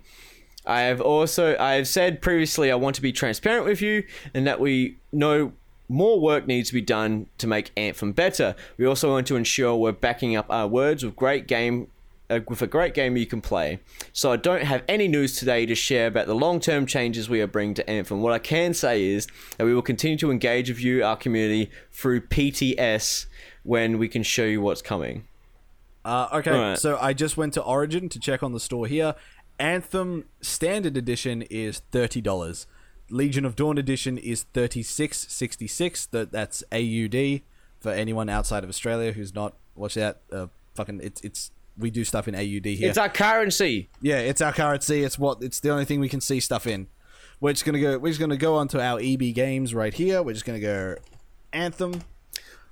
I have also I have said previously I want to be transparent with you and that we know more work needs to be done to make Anthem better. We also want to ensure we're backing up our words with great game uh, with a great game you can play. So I don't have any news today to share about the long-term changes we are bringing to Anthem. What I can say is that we will continue to engage with you, our community, through PTS when we can show you what's coming. Uh, okay, Alright. so I just went to Origin to check on the store here. Anthem Standard Edition is thirty dollars. Legion of Dawn Edition is thirty six sixty six. That that's AUD for anyone outside of Australia who's not. Watch that. Uh, fucking it's it's we do stuff in AUD here. It's our currency. yeah, it's our currency. It's what it's the only thing we can see stuff in. We're just gonna go. We're just gonna go onto our EB games right here. We're just gonna go Anthem.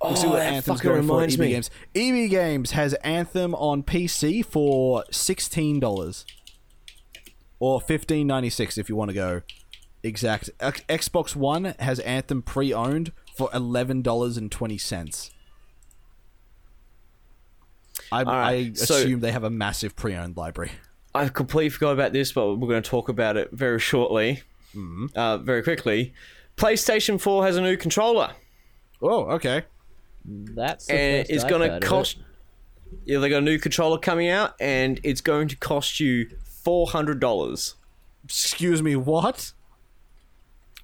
We'll see Oh, what that Anthem's fucking going for. reminds EB me. Games. EB Games has Anthem on PC for sixteen dollars, or fifteen ninety six if you want to go exact. X- Xbox One has Anthem pre-owned for eleven dollars and twenty cents. I, Alright, I so- assume they have a massive pre-owned library. I completely forgot about this, but we're going to talk about it very shortly, uh, very quickly. PlayStation 4 has a new controller, Oh, okay. That's and it's going to of it. cost. Yeah, they got a new controller coming out, and it's going to cost you four hundred dollars. Excuse me, what?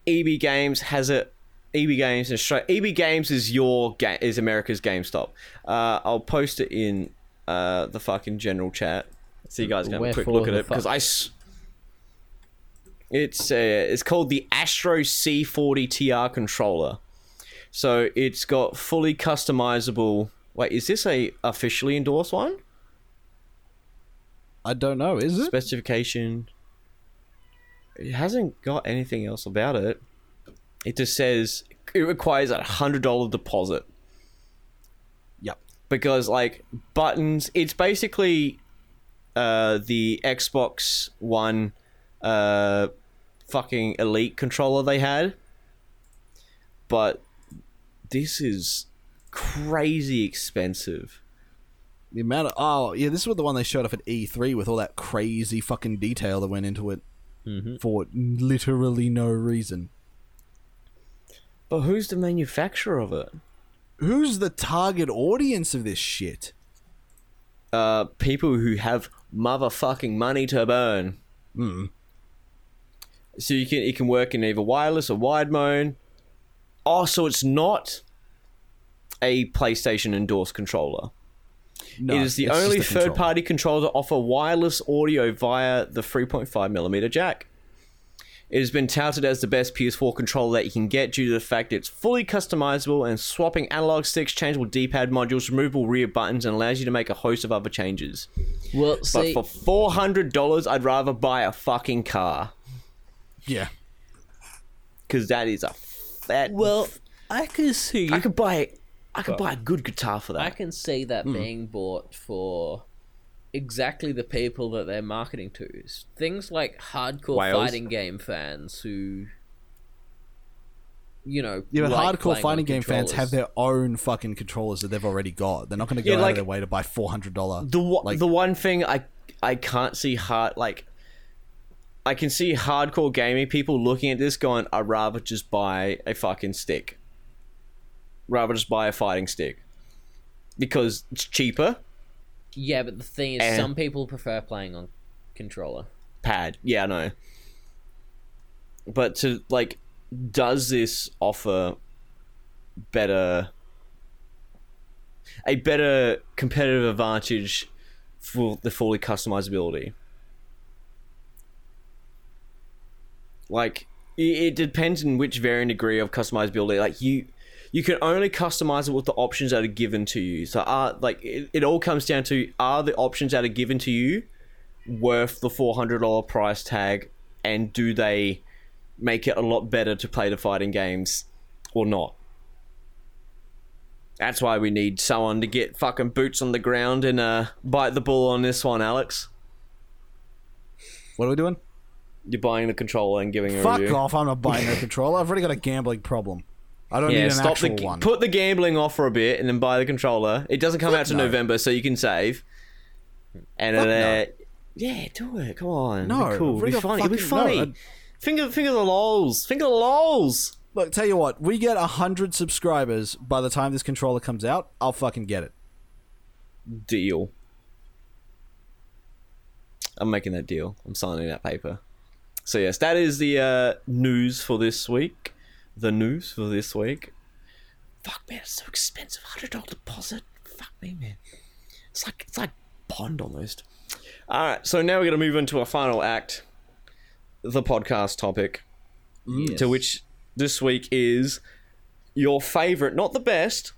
EB Games has it. EB Games in Australia. EB Games is your ga- is America's GameStop. Uh, I'll post it in uh, the fucking general chat, so you guys can have a quick look at the it because fuck? I. S- it's uh, it's called the Astro C40 TR controller. So it's got fully customizable. Wait, is this a officially endorsed one? I don't know. Is it? specification. It hasn't got anything else about it. It just says it requires a hundred dollar deposit Yep. because like buttons. It's basically uh, the Xbox One uh, fucking elite controller they had, but this is crazy expensive. The amount of oh yeah, this was the one they showed off at E3 with all that crazy fucking detail that went into it for literally no reason. But who's the manufacturer of it? Who's the target audience of this shit? uh, people who have motherfucking money to burn. So you can it can work in either wireless or wide mode. Oh, so it's not a PlayStation endorsed controller. No, it is the only a third-party controller to offer wireless audio via the 3.5mm jack. It has been touted as the best PS4 controller that you can get due to the fact it's fully customizable and swapping analog sticks, changeable D-pad modules, removable rear buttons, and allows you to make a host of other changes. Well, But for four hundred dollars, I'd rather buy a fucking car Yeah. because that is a that. well, I can see. I could buy, I could buy a good guitar for that. I can see that Hmm. being bought for exactly the people that they're marketing to. Things like hardcore whales. fighting game fans who, you know, Yeah, but like hardcore fighting game fans have their own fucking controllers that they've already got. They're not going to go Yeah, out of their way to buy four hundred dollar. the one, like- the one thing I I can't see hard like I can see hardcore gaming people looking at this going, I'd rather just buy a fucking stick. Rather just buy a fighting stick. Because it's cheaper. Yeah, but the thing is, And- some people prefer playing on controller. Pad. Yeah, I know. But to like does this offer better a better competitive advantage for the fully customizability? Like it, it depends on which varying degree of customizability. Like you you can only customize it with the options that are given to you. So are like it, it all comes down to are the options that are given to you worth the four hundred dollar price tag, and do they make it a lot better to play the fighting games or not? That's why we need someone to get fucking boots on the ground and uh, bite the bull on this one, Alex. What are we doing? You're buying the controller and giving a Fuck review. off! I'm not buying no controller. I've already got a gambling problem. I don't need Yeah, an stop actual the one. put the gambling off for a bit and then buy the controller. It doesn't come Fuck out to no. November, so you can save. And Fuck uh, no. yeah, do it. Come on. No, It'll be cool. It'll be funny. It'll be fucking- no, funny. Finger, finger the lols. Finger the lols. Look, tell you what, we get hundred subscribers by the time this controller comes out. I'll fucking get it. Deal. I'm making that deal. I'm signing that paper. So yes, that is the uh, news for this week. The news for this week. Fuck man, it's so expensive. Hundred dollar deposit. Fuck me, man. It's like it's like bond almost. All right, so now we're gonna move into our final act, the podcast topic, to which this week is your favorite, not the best.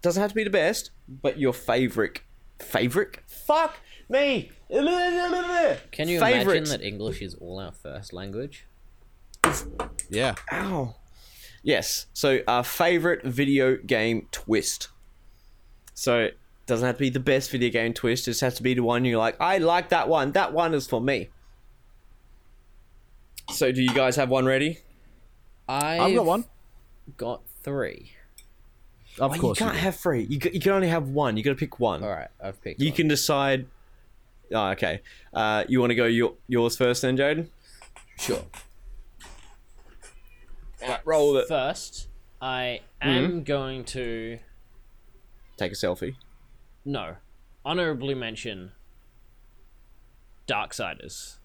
Doesn't have to be the best, but your favorite. Favorite? Fuck me. Can you Favorite. imagine that English is all our first language? Yeah. Ow. Yes. So our favorite video game twist. So it doesn't have to be the best video game twist. It just has to be the one you're like, I like that one. That one is for me. So do you guys have one ready? I've, I've got one. Got three. Of Oh, course. you you can't do. have three. You, you can only have one. You got to pick one. All right, I've picked. You one. can decide. Oh, okay. Uh, you want to go your, yours first then, Jaden? sure. Roll it. First, I am Mm-hmm. going to Take a selfie. no honorably mention Darksiders.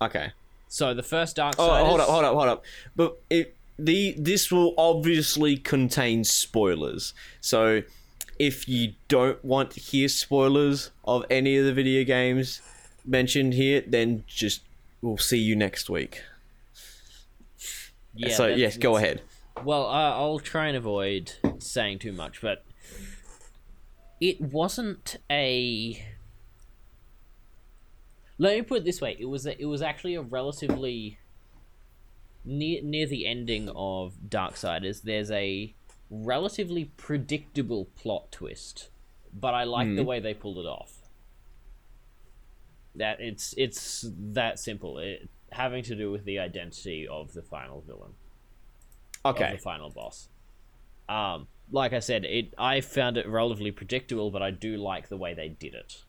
Okay. So the first Darksiders. Oh, hold up, hold up, hold up. But it the this will obviously contain spoilers. So if you don't want to hear spoilers of any of the video games mentioned here, then just we'll see you next week. Yeah, so yes, go ahead. Well, uh, I'll try and avoid saying too much, but it wasn't a. Let me put it this way: it was a, it was actually a relatively near near the ending of Darksiders. There's a relatively predictable plot twist, but I like the way they pulled it off. That it's it's that simple. It having to do with the identity of the final villain Okay. the final boss. Um, like I said, it I found it relatively predictable, but I do like the way they did it.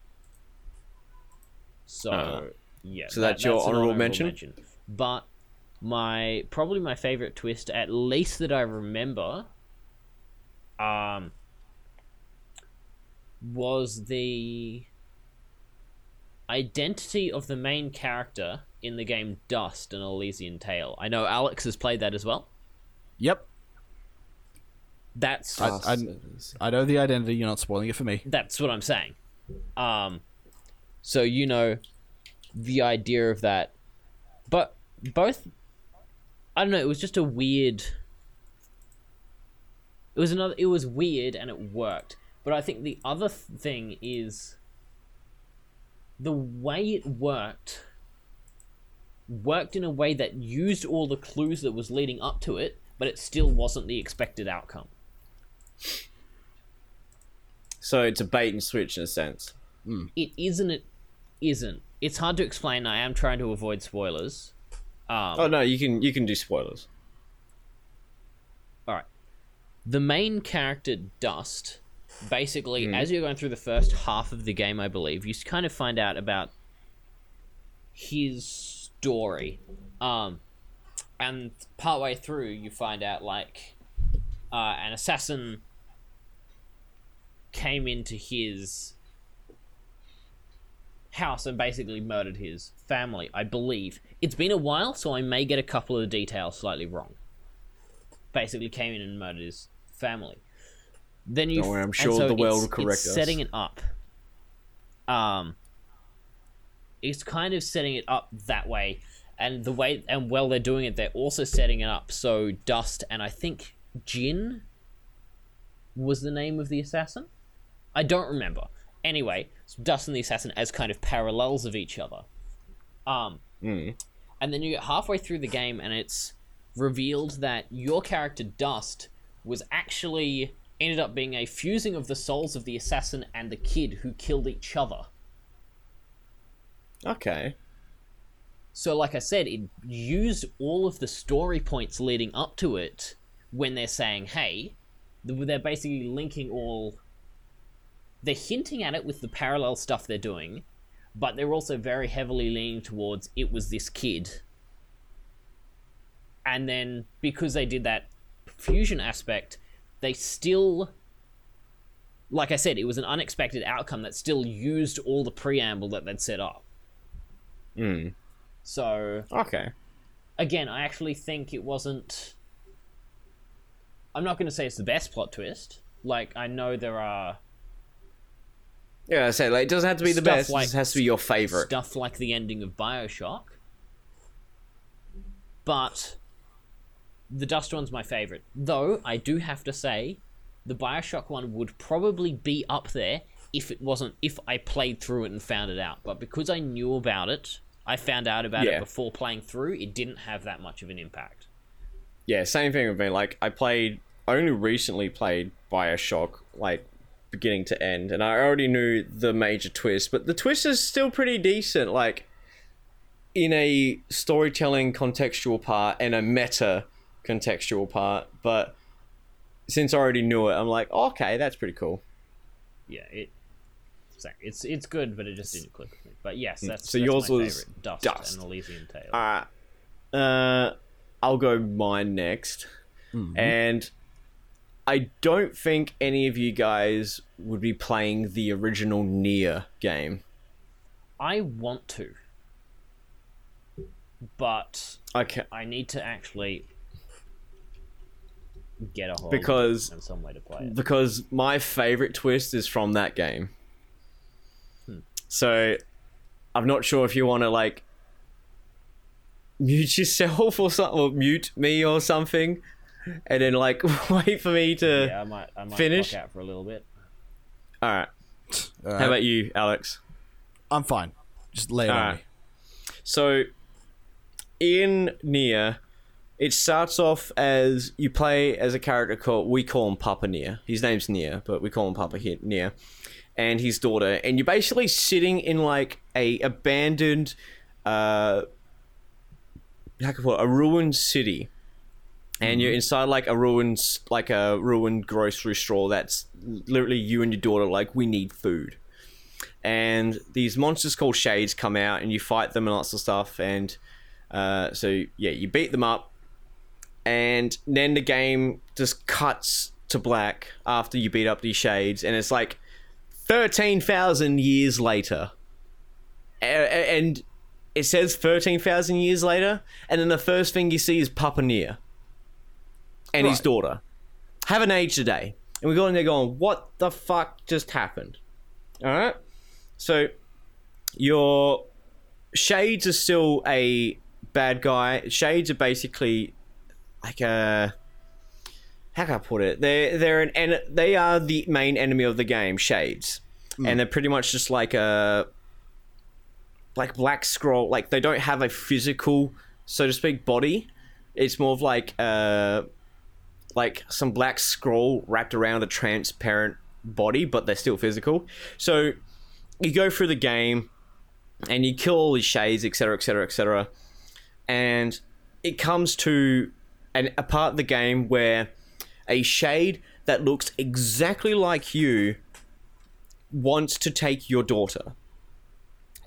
So Uh, yeah, so that's your an honorable mention? But my probably my favorite twist, at least that I remember, um, was the identity of the main character in the game Dust and Elysian Tail. I know Alex has played that as well. Yep. That's I, I, I know the identity. You're not spoiling it for me. that's what I'm saying. Um, so you know the idea of that, but both. I don't know. It was just a weird. It was another. It was weird and it worked, but I think the other th- thing is the way it worked. Worked in a way that used all the clues that was leading up to it, but it still wasn't the expected outcome. So it's a bait and switch in a sense. it isn't it isn't it's hard to explain i am trying to avoid spoilers um, Oh no, you can you can do spoilers. all right the main character dust basically as you're going through the first half of the game i believe you kind of find out about his story. Um and partway through you find out like uh, an assassin came into his house and basically murdered his family i believe. It's been a while so i may get a couple of the details slightly wrong. Basically came in and murdered his family then you Don't worry, I'm sure so the world will correct it's us. setting it up. Um it's kind of setting it up that way and the way and while they're doing it they're also setting it up so dust and i think jin was the name of the assassin? I don't remember. Anyway so dust and the assassin as kind of parallels of each other. Um and then you get halfway through the game and it's revealed that your character dust was actually ended up being a fusing of the souls of the assassin and the kid who killed each other Okay. So, like I said, it used all of the story points leading up to it when they're saying, hey, they're basically linking all. They're hinting at it with the parallel stuff they're doing, but they're also very heavily leaning towards it was this kid. And then, because they did that fusion aspect, they still. Like I said, it was an unexpected outcome that still used all the preamble that they'd set up. Mm. So Okay. again, I actually think it wasn't. I'm not going to say it's the best plot twist. Like I know there are Yeah, I say like it doesn't have to be the best. like- it has to be your favorite. stuff like the ending of Bioshock, but the Dust one's my favorite. Though I do have to say, the Bioshock one would probably be up there if it wasn't if I played through it and found it out. But because I knew about it, I found out about Yeah. it before playing through. It didn't have that much of an impact. Yeah, same thing with me. Like I played only recently played Bioshock, like beginning to end, and I already knew the major twist, but the twist is still pretty decent, like in a storytelling contextual part and a meta contextual part, but since I already knew it, I'm like, oh, okay, that's pretty cool. yeah, it. sorry, It's it's good, but it just didn't click with me. But yes, that's Mm. So that's yours my was favorite. Dust, Dust. and Elysian Tail. Alright. Uh, I'll go mine next. And I don't think any of you guys would be playing the original Nier game. I want to, but Okay. I need to actually get a hold Because- of and some way to play it. Because my favorite twist is from that game. So I'm not sure if you want to like mute yourself or something, or mute me or something, and then like wait for me to. Yeah, I might I might Finish? out for a little bit. All right. Uh, How about you, Alex? I'm fine. Just lay it on Alright. me. So, in Nier, it starts off as you play as a character called we call him Papa Nier. His name's Nier, but we call him Papa Hi- Nier, and his daughter. And you're basically sitting in like a abandoned, uh, how can I put it, a ruined city. And you're inside like a ruined, like a ruined grocery store. That's literally you and your daughter. Like we need food and these monsters called shades come out and you fight them and lots of stuff and uh, so yeah you beat them up and then the game just cuts to black after you beat up these shades and it's like 13,000 years later and it says 13,000 years later and then the first thing you see is Papa Nier and his daughter haven't aged a day. And we go in there going, what the fuck just happened? All right. So your Shades are still a bad guy. Shades are basically like a how can I put it? They're they're an en- they are the main enemy of the game, Shades, and they're pretty much just like a like Black Scroll. Like they don't have a physical, so to speak, body. It's more of like uh like some black scroll wrapped around a transparent body, but they're still physical. So you go through the game and you kill all these shades, etc., etc., etc., and it comes to an, a part of the game where a shade that looks exactly like you wants to take your daughter.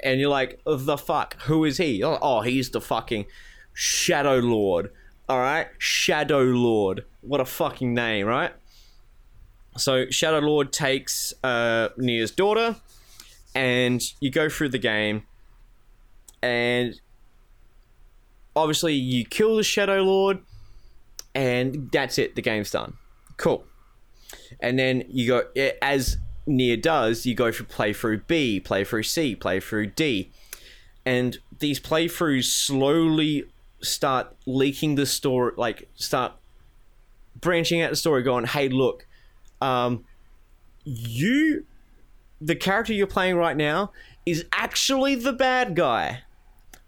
And you're like, the fuck? Who is he? Oh, oh, he's the fucking Shadow Lord. Alright? Shadow Lord. What a fucking name, right? So, Shadow Lord takes uh, Nier's daughter, and you go through the game, and obviously you kill the Shadow Lord, and that's it. The game's done. Cool. And then you go as Nier does. You go for playthrough B, playthrough C, playthrough D, and these playthroughs slowly start leaking the story. Like start branching out the story, going, "Hey, look, um, you, the character you're playing right now, is actually the bad guy."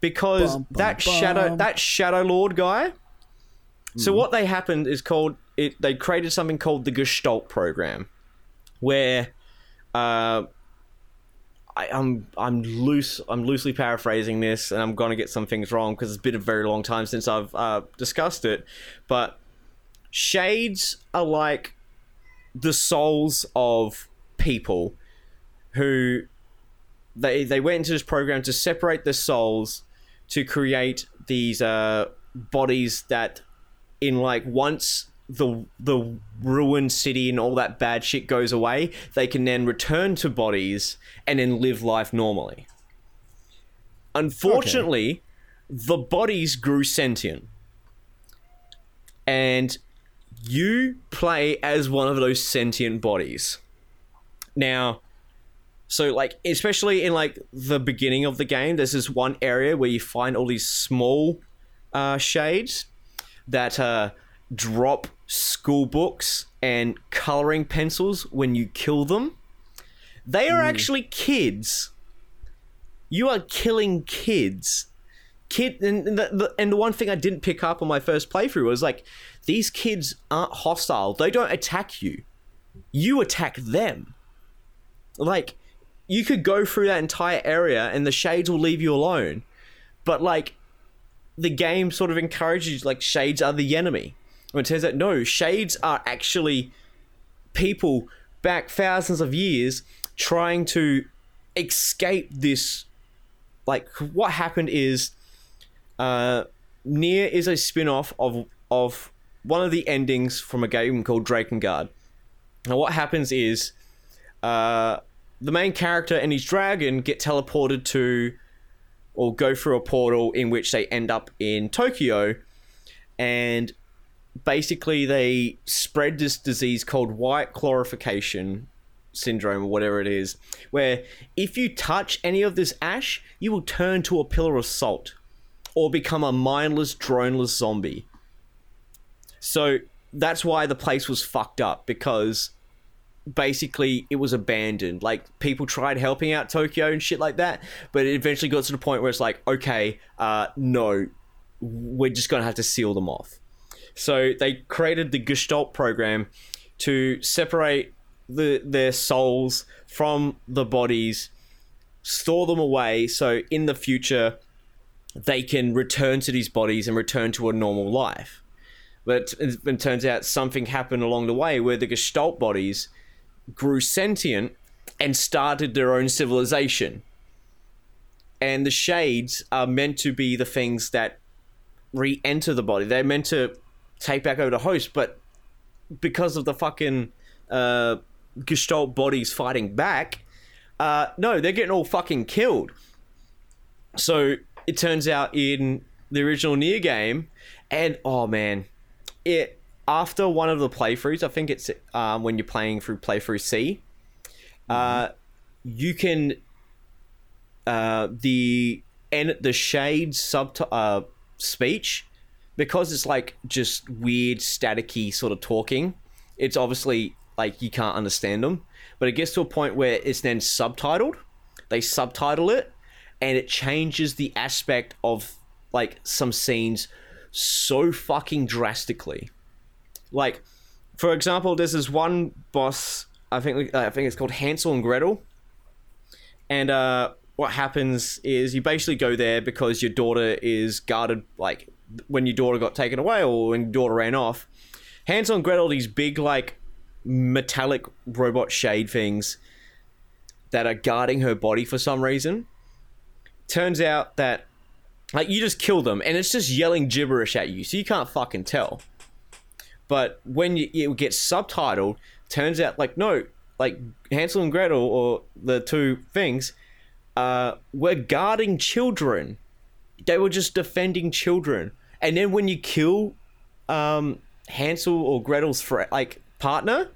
Because Bum, bum, that shadow, that shadow lord guy, so what they happened is called it. They created something called the Gestalt program, where uh, I, I'm I'm loose. I'm loosely paraphrasing this, and I'm gonna get some things wrong because it's been a very long time since I've uh, discussed it. But shades are like the souls of people who they they went into this program to separate the souls to create these uh, bodies that in like once the the ruined city and all that bad shit goes away, they can then return to bodies and then live life normally. Unfortunately, the bodies grew sentient. And you play as one of those sentient bodies. Now, so like especially in like the beginning of the game, there's this one area where you find all these small uh, shades that uh, drop school books and coloring pencils when you kill them. They are actually kids. You are killing kids. Kid, and the, the and the one thing I didn't pick up on my first playthrough was like these kids aren't hostile. They don't attack you. You attack them. Like you could go through that entire area and the shades will leave you alone. But like the game sort of encourages like shades are the enemy. When it turns out no, shades are actually people back thousands of years trying to escape this like what happened is uh Nier is a spin-off of of one of the endings from a game called Drakengard. And what happens is uh the main character and his dragon get teleported to or go through a portal in which they end up in Tokyo. And basically they spread this disease called white chlorination syndrome or whatever it is where if you touch any of this ash you will turn to a pillar of salt or become a mindless droneless zombie. So that's why the place was fucked up because basically it was abandoned. Like people tried helping out Tokyo and shit like that, but it eventually got to the point where it's like, okay, uh, no, we're just gonna have to seal them off. So they created the Gestalt program to separate the their souls from the bodies, store them away, so in the future they can return to these bodies and return to a normal life. But it, it turns out something happened along the way where the Gestalt bodies grew sentient and started their own civilization. And the shades are meant to be the things that re enter the body. They're meant to take back over the host, but because of the fucking uh, Gestalt bodies fighting back, uh, no, they're getting all fucking killed. So it turns out in the original Nier game, and oh man, it after one of the playthroughs, I think it's um, when you're playing through playthrough C, uh, you can uh, the and the shade sub uh, speech because it's like just weird staticky sort of talking. It's obviously like you can't understand them, but it gets to a point where it's then subtitled. They subtitle it, and it changes the aspect of like some scenes so fucking drastically. Like, for example, there's this one boss. I think I think it's called Hansel and Gretel, and uh, what happens is you basically go there because your daughter is guarded. Like when your daughter got taken away or when your daughter ran off, Hansel and Gretel, these big like metallic robot shade things that are guarding her body for some reason. Turns out that like you just kill them and it's just yelling gibberish at you, so you can't fucking tell. But when you, it gets subtitled, turns out like no, like Hansel and Gretel or the two things, uh, were guarding children. They were just defending children. And then when you kill um, Hansel or Gretel's fr- like partner,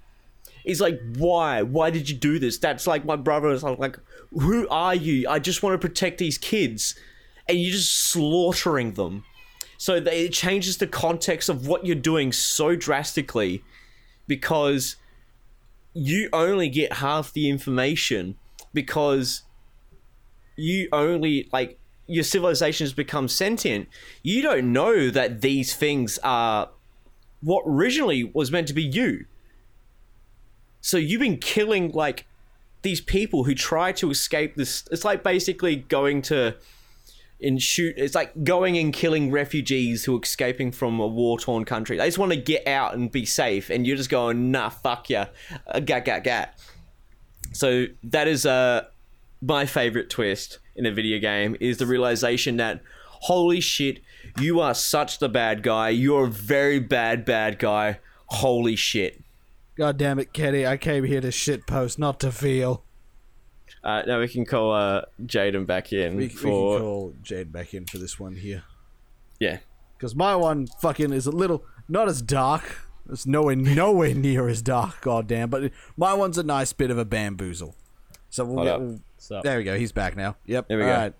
he's like, "Why? Why did you do this?" That's like my brother is like, "Who are you? I just want to protect these kids," and you're just slaughtering them. So they, it changes the context of what you're doing so drastically because you only get half the information because you only like your civilization has become sentient. You don't know that these things are what originally was meant to be you. So you've been killing like these people who try to escape this. It's like basically going to and shoot. It's like going and killing refugees who are escaping from a war torn country. They just want to get out and be safe, and you're just going, nah, fuck ya, uh, gat gat gat. So that is uh my favorite twist in a video game is the realization that holy shit, you are such the bad guy. You're a very bad bad guy. Holy shit. God damn it, Kenny! I came here to shit post, not to feel. Uh, now we can call uh, Jaden back in We, we for can call Jade back in for this one here. yeah. Because my one fucking is a little not as dark. It's nowhere nowhere near as dark, goddamn. But my one's a nice bit of a bamboozle. So we'll get. we'll- there we go. He's back now. Yep. There we go. alright.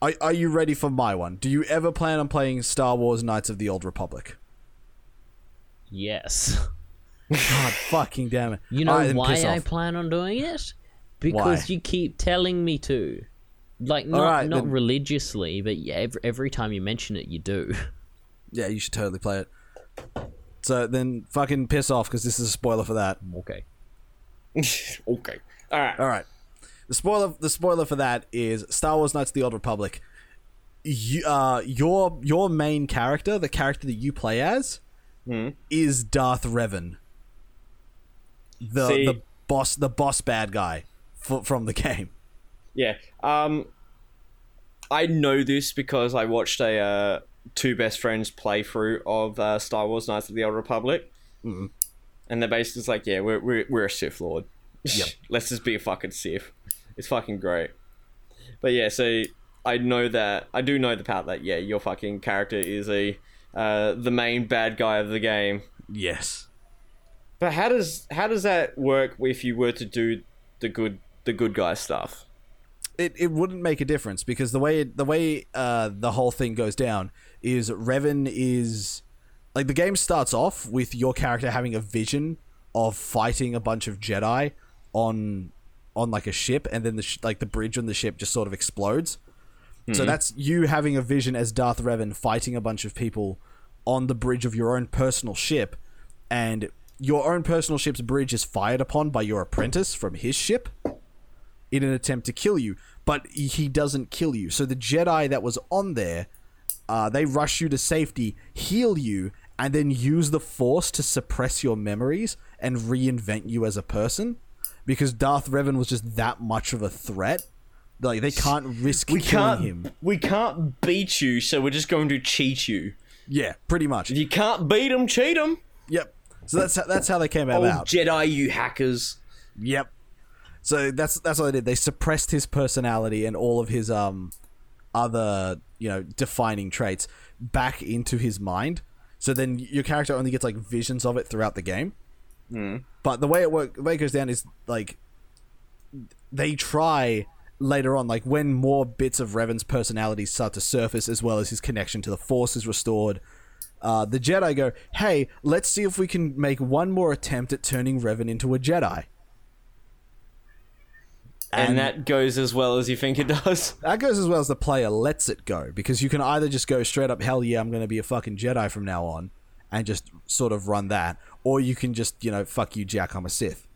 Are, are you ready for my one? Do you ever plan on playing Star Wars Knights of the Old Republic? yes. God fucking damn it! You know Alright, why I off. plan on doing it? Because Why? you keep telling me to. Like not Alright, not then- religiously, but yeah, every, every time you mention it, you do. Yeah, you should totally play it. So then, fucking piss off because this is a spoiler for that. okay. okay. All right. All right. The spoiler the spoiler for that is Star Wars Knights of the Old Republic. You, uh, your your main character, the character that you play as, Hmm. is Darth Revan. The See- the boss the boss bad guy f- from the game. Yeah. Um, I know this because I watched a uh, two best friends playthrough of uh, Star Wars: Knights of the Old Republic, Mm-hmm. and they're basically like, "Yeah, we're we're, we're a Sith Lord. Yep. Let's just be a fucking Sith. It's fucking great." But yeah, so I know that I do know the part that yeah, your fucking character is a uh, the main bad guy of the game. Yes. But how does how does that work if you were to do the good the good guy stuff? it, it wouldn't make a difference because the way the way uh, the whole thing goes down is Revan is like the game starts off with your character having a vision of fighting a bunch of Jedi on on like a ship, and then the sh- like the bridge on the ship just sort of explodes. So that's you having a vision as Darth Revan fighting a bunch of people on the bridge of your own personal ship, and your own personal ship's bridge is fired upon by your apprentice from his ship in an attempt to kill you, but he doesn't kill you. So the Jedi that was on there, uh, they rush you to safety, heal you, and then use the Force to suppress your memories and reinvent you as a person. Because Darth Revan was just that much of a threat. Like they can't risk We killing can't him. we can't beat you, so we're just going to cheat you. Yeah, pretty much. If you can't beat them, cheat them. Yep. So that's how, that's how they came about. Jedi, you hackers. Yep. So that's that's what they did. They suppressed his personality and all of his um other you know defining traits back into his mind. So then your character only gets like visions of it throughout the game. But the way it work, the way it goes down is like they try later on, like when more bits of Revan's personality start to surface, as well as his connection to the Force is restored. Uh, the Jedi go, "Hey, let's see if we can make one more attempt at turning Revan into a Jedi." And, And- that goes as well as you think it does. That goes as well as the player lets it go because you can either just go straight up, hell yeah, I'm going to be a fucking Jedi from now on, and just sort of run that, or you can just, you know, fuck you, Jack, I'm a Sith.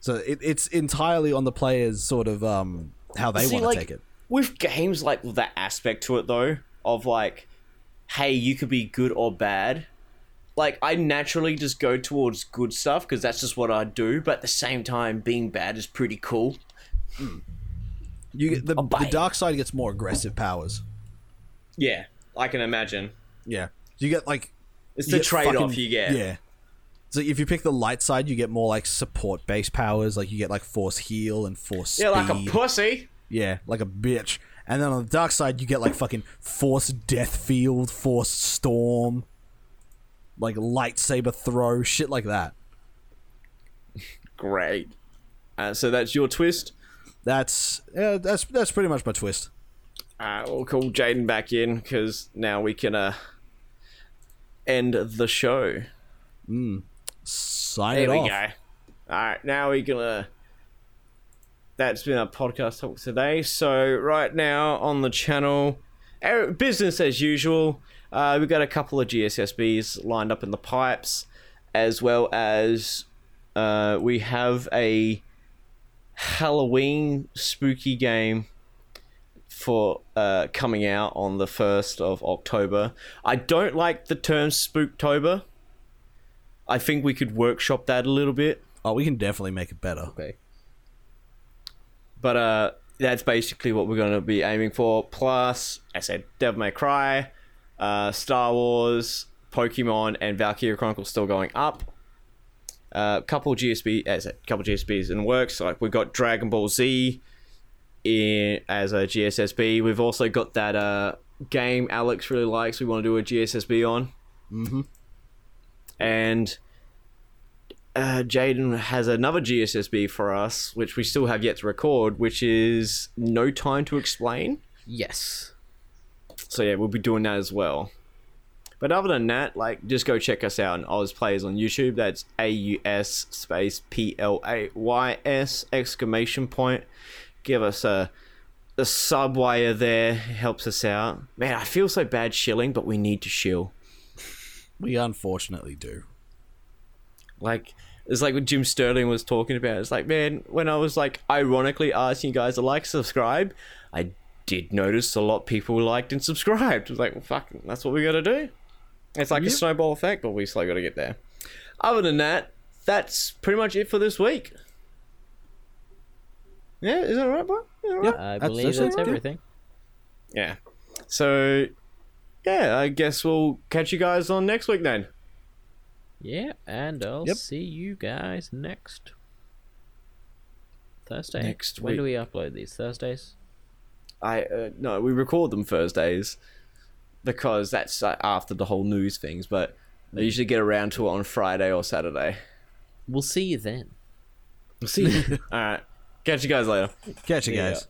So it, it's entirely on the players, sort of, um, how they want to like, take it. With games like that aspect to it though, of like, hey, you could be good or bad. Like I naturally just go towards good stuff because that's just what I do. But at the same time, being bad is pretty cool. You the, the dark side gets more aggressive powers. Yeah, I can imagine. Yeah, you get like It's the trade off you get. Yeah. So if you pick the light side, you get more like support based powers, like you get like force heal and force Yeah, like a pussy. Yeah, like a bitch. And then on the dark side, you get like fucking Force Death Field, Force Storm, like lightsaber throw, shit like that. Great. Uh, so that's your twist. That's yeah, that's that's pretty much my twist. Uh, we'll call Jaden back in because now we can uh, end the show. Sign There we off. go. All right, now we're gonna. That's been our podcast talk today. So right now on the channel, business as usual. Uh, we've got a couple of GSSBs lined up in the pipes, as well as uh, we have a Halloween spooky game for uh, coming out on the first of October. I don't like the term Spooktober. I think we could workshop that a little bit. Oh, we can definitely make it better. Okay. But uh, that's basically what we're going to be aiming for. Plus, I said Devil May Cry, uh, Star Wars, Pokemon, and Valkyria Chronicles still going up. A uh, couple GSB, as a couple GSBs in works. Like we've got Dragon Ball Z in as a GSSB. We've also got that uh, game Alex really likes. We want to do a GSSB on. Mm-hmm. And uh, Jaden has another GSSB for us, which we still have yet to record, which is No Time to Explain. Yes. So yeah, we'll be doing that as well. But other than that, like, just go check us out on Oz Players on YouTube. That's A U S space P L A Y S exclamation point. Give us a a sub you're there. It helps us out. Man, I feel so bad shilling, but we need to shill. We unfortunately do. Like it's like what Jim Sterling was talking about. It's like, man, when I was like ironically asking you guys to like, subscribe, I did notice a lot of people liked and subscribed. It was like, well, fuck, that's what we gotta do. It's like a snowball effect, but we still gotta get there. Other than that, that's pretty much it for this week. Yeah, is that right, bro? Is that right? Yep. I That's- believe that's that's, it, yeah. everything. Yeah. So, yeah, I guess we'll catch you guys on next week then. Yeah, and I'll Yep. see you guys next Thursday. Next week. When do we upload these? Thursdays? I uh, no, we record them Thursdays because that's uh, after the whole news things. But I usually get around to it on Friday or Saturday. We'll see you then. We'll see. You. All right, catch you guys later. Catch you Yeah. guys.